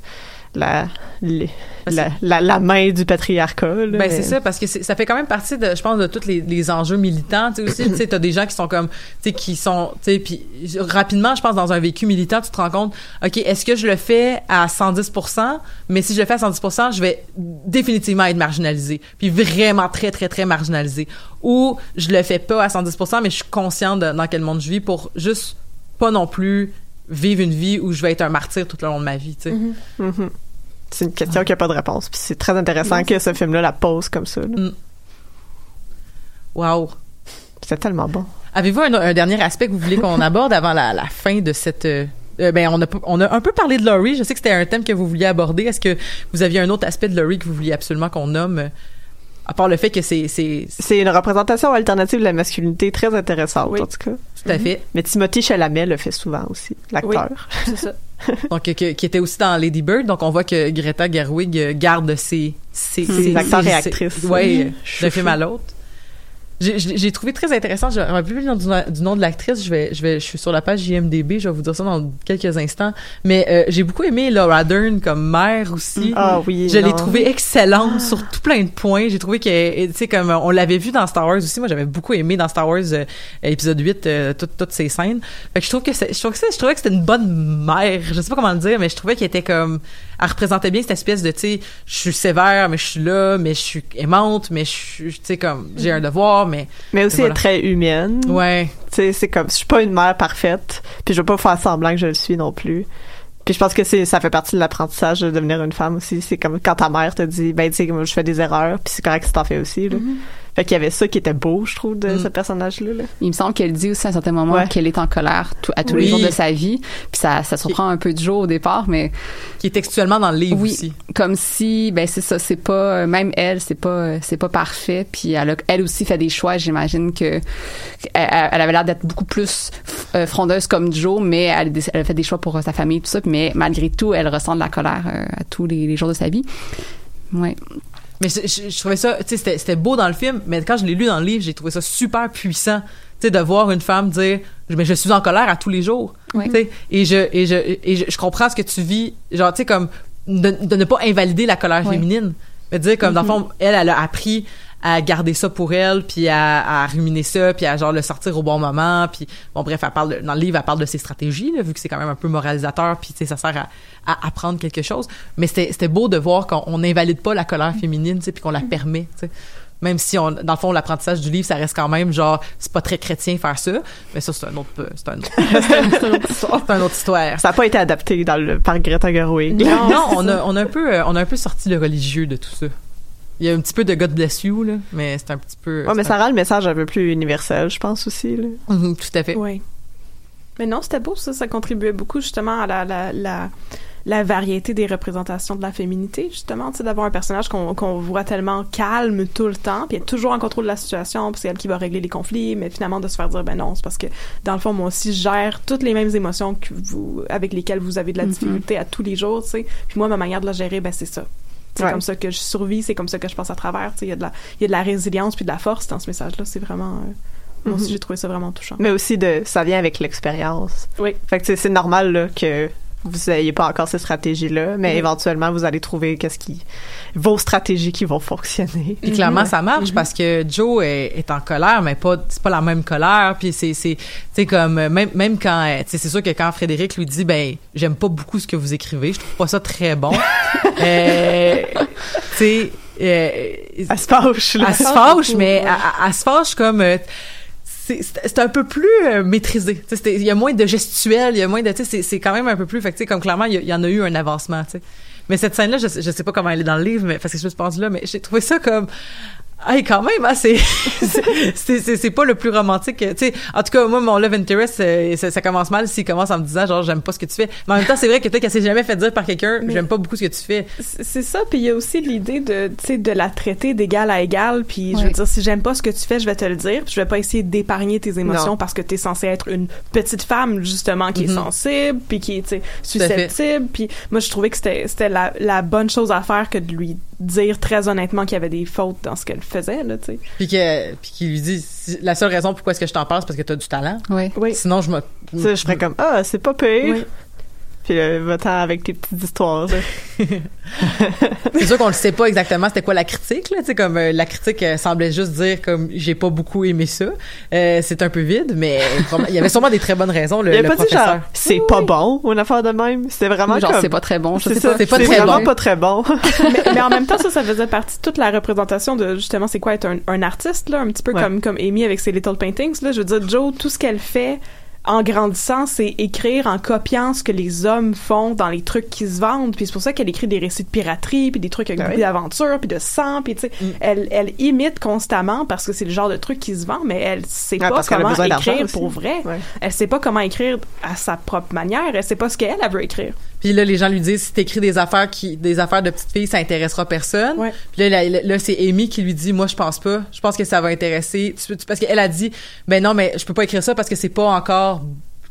la les- la, la, la main du patriarcat là, Ben mais- c'est ça parce que ça fait quand même partie de je pense de tous les, les enjeux militants tu sais aussi tu t'as des gens qui sont comme tu sais qui sont tu sais puis rapidement je pense dans un vécu militant tu te rends compte ok est-ce que je le fais à 110% mais si je le fais à 110% je vais définitivement être marginalisé puis vraiment très très très marginalisé. Ou je le fais pas à 110% mais je suis consciente de dans quel monde je vis pour juste pas non plus vivre une vie où je vais être un martyr tout le long de ma vie tu sais. Mhm. C'est une question qui a pas de réponse. Puis c'est très intéressant Non, que ce film-là la pose comme ça. là. Wow. C'est tellement bon. Avez-vous un, un dernier aspect que vous voulez qu'on aborde avant la, la fin de cette... euh, euh, ben, on a, on a un peu parlé de Laurie. Je sais que c'était un thème que vous vouliez aborder. Est-ce que vous aviez un autre aspect de Laurie que vous vouliez absolument qu'on nomme? euh, À part le fait que c'est... C'est une représentation alternative de la masculinité très intéressante, en tout cas. Tout à fait. Mais Timothy Chalamet le fait souvent aussi, l'acteur. c'est ça. donc que- qui était aussi dans Lady Bird. Donc on voit que Greta Gerwig garde ses ses, Ses acteurs et actrices. Mhm. d'un film à l'autre. J'ai- trouvé très intéressant. Je me rappelle plus le nom du, du nom de l'actrice. Je vais, je vais, je suis sur la page IMDb. Je vais vous dire ça dans quelques instants. Mais euh, j'ai beaucoup aimé Laura Dern comme mère aussi. Ah oui, Je l'ai trouvée excellente sur tout plein de points. J'ai trouvé que, tu sais, comme on l'avait vu dans Star Wars aussi. Moi, j'avais beaucoup aimé dans Star Wars euh, épisode 8 euh, toutes, toutes ces scènes. Fait que je trouve que je trouve que je trouvais que c'était une bonne mère. Je sais pas comment le dire, mais je trouvais qu'elle était comme, elle représentait bien cette espèce de, tu sais, je suis sévère, mais je suis là, mais je suis aimante, mais je suis, tu sais, comme, j'ai un devoir, mais. Mais aussi voilà. elle est très humaine. Ouais. Tu sais, c'est comme, je suis pas une mère parfaite, puis je veux pas faire semblant que je le suis non plus. Puis je pense que c'est, ça fait partie de l'apprentissage de devenir une femme aussi. C'est comme quand ta mère te dit, ben tu sais, je fais des erreurs, puis c'est correct si t'en fais aussi. Là. Fait qu'il y avait ça qui était beau, je trouve, de ce personnage-là. là. Il me semble qu'elle dit aussi à un certain moment Ouais. qu'elle est en colère tout- à tous les jours de sa vie. Puis ça, ça surprend un peu de jour au départ, mais qui est textuellement dans le livre oui, aussi. comme si ben c'est ça, c'est pas euh, même elle, c'est pas euh, c'est pas parfait. Puis elle a, elle aussi fait des choix. J'imagine que elle, elle avait l'air d'être beaucoup plus euh, frondeuse comme Joe, mais elle, a des- elle a fait des choix pour sa famille tout ça. Mais malgré tout, elle ressent de la colère à tous les, les jours de sa vie. Ouais. Mais je, je- je trouvais ça, tu sais, c'était- beau dans le film, mais quand je l'ai lu dans le livre, j'ai trouvé ça super puissant, tu sais, de voir une femme dire, mais je suis en colère à tous les jours, Ouais. tu sais, et je et je et je, je comprends ce que tu vis, genre, tu sais, comme de, de ne pas invalider la colère Ouais. féminine, mais dire comme dans le Mhm. fond, elle, elle a appris à garder ça pour elle, puis à, à ruminer ça, puis à genre le sortir au bon moment, puis bon bref, elle parle de- dans le livre, elle parle de ses stratégies, là, vu que c'est quand même un peu moralisateur, puis tu sais ça sert à, à apprendre quelque chose. Mais c'était beau de voir qu'on on n'invalide pas la colère féminine, puis qu'on la permet, tu sais. Même si on, dans le fond, l'apprentissage du livre, ça reste quand même genre, c'est pas très chrétien faire ça, mais ça c'est un autre, peu- c'est un autre, une autre histoire. C'est une autre histoire. Ça n'a pas été adapté dans le, par Greta Gerwig. Non, on a, on a un peu, euh, on a un peu sorti le religieux de tout ça. Il y a un petit peu de God bless you là, mais c'est un petit peu. Ouais, mais ça rend le message un peu plus universel, je pense aussi. Là. Mhm, tout à fait. Oui. Mais non, c'était beau, ça. Ça contribuait beaucoup, justement, à la, la, la, la variété des représentations de la féminité, justement. Tu sais, d'avoir un personnage qu'on qu'on voit tellement calme tout le temps, puis être toujours en contrôle de la situation, puis c'est elle qui va régler les conflits, mais finalement de se faire dire, ben non, c'est parce que, dans le fond, moi aussi, je gère toutes les mêmes émotions que vous, avec lesquelles vous avez de la Mhm. difficulté à tous les jours, tu sais. Puis moi, ma manière de la gérer, ben c'est ça. C'est Ouais. comme ça que je survis, c'est comme ça que je passe à travers. Il y a de la, il y a de la résilience puis de la force dans ce message-là. C'est vraiment, euh, moi aussi, Mhm. j'ai trouvé ça vraiment touchant. Mais aussi, de, ça vient avec l'expérience. Oui. Fait que c'est normal là, que vous n'ayez pas encore ces stratégies-là, mais Mhm. éventuellement, vous allez trouver qu'est-ce qui, vos stratégies qui vont fonctionner. Puis clairement, ça marche parce que Joe est, est en colère, mais pas c'est pas la même colère. Puis c'est c'est tu sais comme euh, même même quand euh, c'est sûr que quand Frédéric lui dit ben j'aime pas beaucoup ce que vous écrivez, je trouve pas ça très bon. euh, tu sais euh, Elle se fâche. là. elle se fâche, mais elle, elle- elle se fâche comme euh, c'est un peu plus euh, maîtrisé. Il y a moins de gestuels, il y a moins de. C'est quand même un peu plus. Fait que, comme clairement, il y, en a eu un avancement. tu sais. Mais cette scène-là, je, je sais pas comment elle est dans le livre, mais parce que je me suis pendue là, mais j'ai trouvé ça comme. Hey, quand même, hein, c'est c'est pas le plus romantique. Tu sais, en tout cas, moi, mon love interest, euh, ça, ça commence mal s'il commence en me disant genre j'aime pas ce que tu fais. Mais en même temps, c'est vrai que peut-être qu'elle s'est jamais fait dire par quelqu'un j'aime pas beaucoup ce que tu fais. C'est ça, puis il y a aussi l'idée de, tu sais, de la traiter d'égal à égal, puis je veux dire, si j'aime pas ce que tu fais, je vais te le dire, puis je vais pas essayer d'épargner tes émotions Non. parce que t'es censé être une petite femme, justement, qui est Mhm. sensible, puis qui est, susceptible, puis moi, je trouvais que c'était c'était la, la bonne chose à faire que de lui dire très honnêtement qu'il y avait des fautes dans ce qu'elle faisait, là, tu sais. Puis que puis qu'il lui dit si- la seule raison pourquoi est-ce que je t'en parle c'est parce que t'as du talent. Ouais. Oui. Sinon je me Tu sais, je ferais comme, ah, c'est pas pire. Oui. Puis euh, va-t'en avec tes petites histoires. C'est sûr qu'on le sait pas exactement c'était quoi la critique là, tu sais comme euh, la critique euh, semblait juste dire comme j'ai pas beaucoup aimé ça. Euh, c'est un peu vide mais vraiment, il y avait sûrement des très bonnes raisons le, Il avait le pas dit professeur. genre, c'est pas bon, ou une affaire de même. C'était vraiment Genre, comme... c'est pas très bon. Je C'est sais ça, pas. c'est pas c'est très vraiment bon. pas très bon. mais, mais en même temps, ça, ça faisait partie de toute la représentation de justement c'est quoi être un, un artiste là, un petit peu Ouais. comme comme Amy avec ses little paintings là. Je veux dire, Joe, tout ce qu'elle fait en grandissant, c'est écrire en copiant ce que les hommes font dans les trucs qui se vendent. Puis c'est pour ça qu'elle écrit des récits de piraterie, puis des trucs avec Ben beaucoup d'aventure, puis de sang, puis tu sais, Mm. elle, elle imite constamment parce que c'est le genre de truc qui se vend, mais elle sait pas comment écrire pour vrai. Ouais. Elle sait pas comment écrire à sa propre manière. Elle sait pas ce qu'elle elle veut écrire. Puis là les gens lui disent si t'écris des affaires qui des affaires de petites filles ça intéressera personne. Ouais. Puis là, là, là, c'est Amy qui lui dit moi je pense pas, je pense que ça va intéresser Tu- tu- parce qu'elle a dit ben non mais je peux pas écrire ça parce que c'est pas encore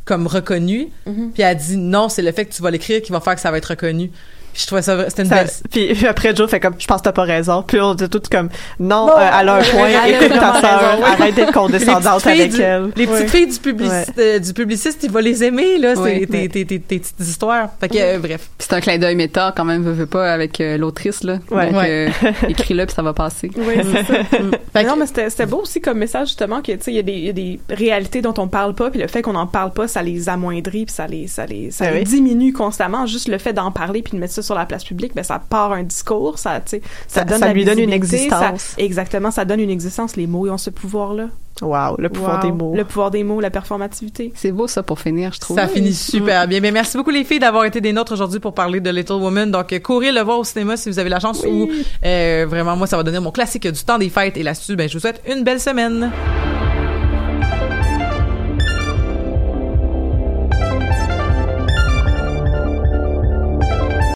comme reconnu. Mhm. Puis elle dit non, c'est le fait que tu vas l'écrire qui va faire que ça va être reconnu. Puis je trouvais ça, c'était une Ça- belle. puis, puis après Joe fait comme je pense que t'as pas raison puis on dit tout comme non, Non, euh, elle a un point écoute ta sœur arrête d'être condescendante avec du- elle Les petites filles du, publici- euh, du publiciste, il va les aimer, là, c'est tes, tes, tes, tes petites histoires. Fait que, euh, bref. C'est un clin d'œil méta quand même, veux, veux pas, avec euh, l'autrice, là. Ouais. Donc, Ouais. euh, écris-le puis ça va passer. Oui, c'est ça. Mais non, mais c'était c'était beau aussi comme message, justement, que, tu sais, il y, a des- il y a des réalités dont on parle pas, puis le fait qu'on en parle pas, ça les amoindrit, puis ça les, ça les, ça les oui. diminue constamment. Juste le fait d'en parler puis de mettre ça sur la place publique, ben, ça part un discours, ça, ça, Ça- donne ça la lui donne une ça- existence. exactement, ça donne une existence. Les mots, ils ont ce pouvoir-là. wow le pouvoir Wow. des mots Le pouvoir des mots, la performativité. C'est beau, ça, pour finir, je trouve. Ça finit super bien. Mais merci beaucoup les filles d'avoir été des nôtres aujourd'hui pour parler de Little Woman. Donc euh, courez le voir au cinéma si vous avez la chance ou euh, vraiment moi ça va donner mon classique du temps des fêtes et là-dessus ben je vous souhaite une belle semaine.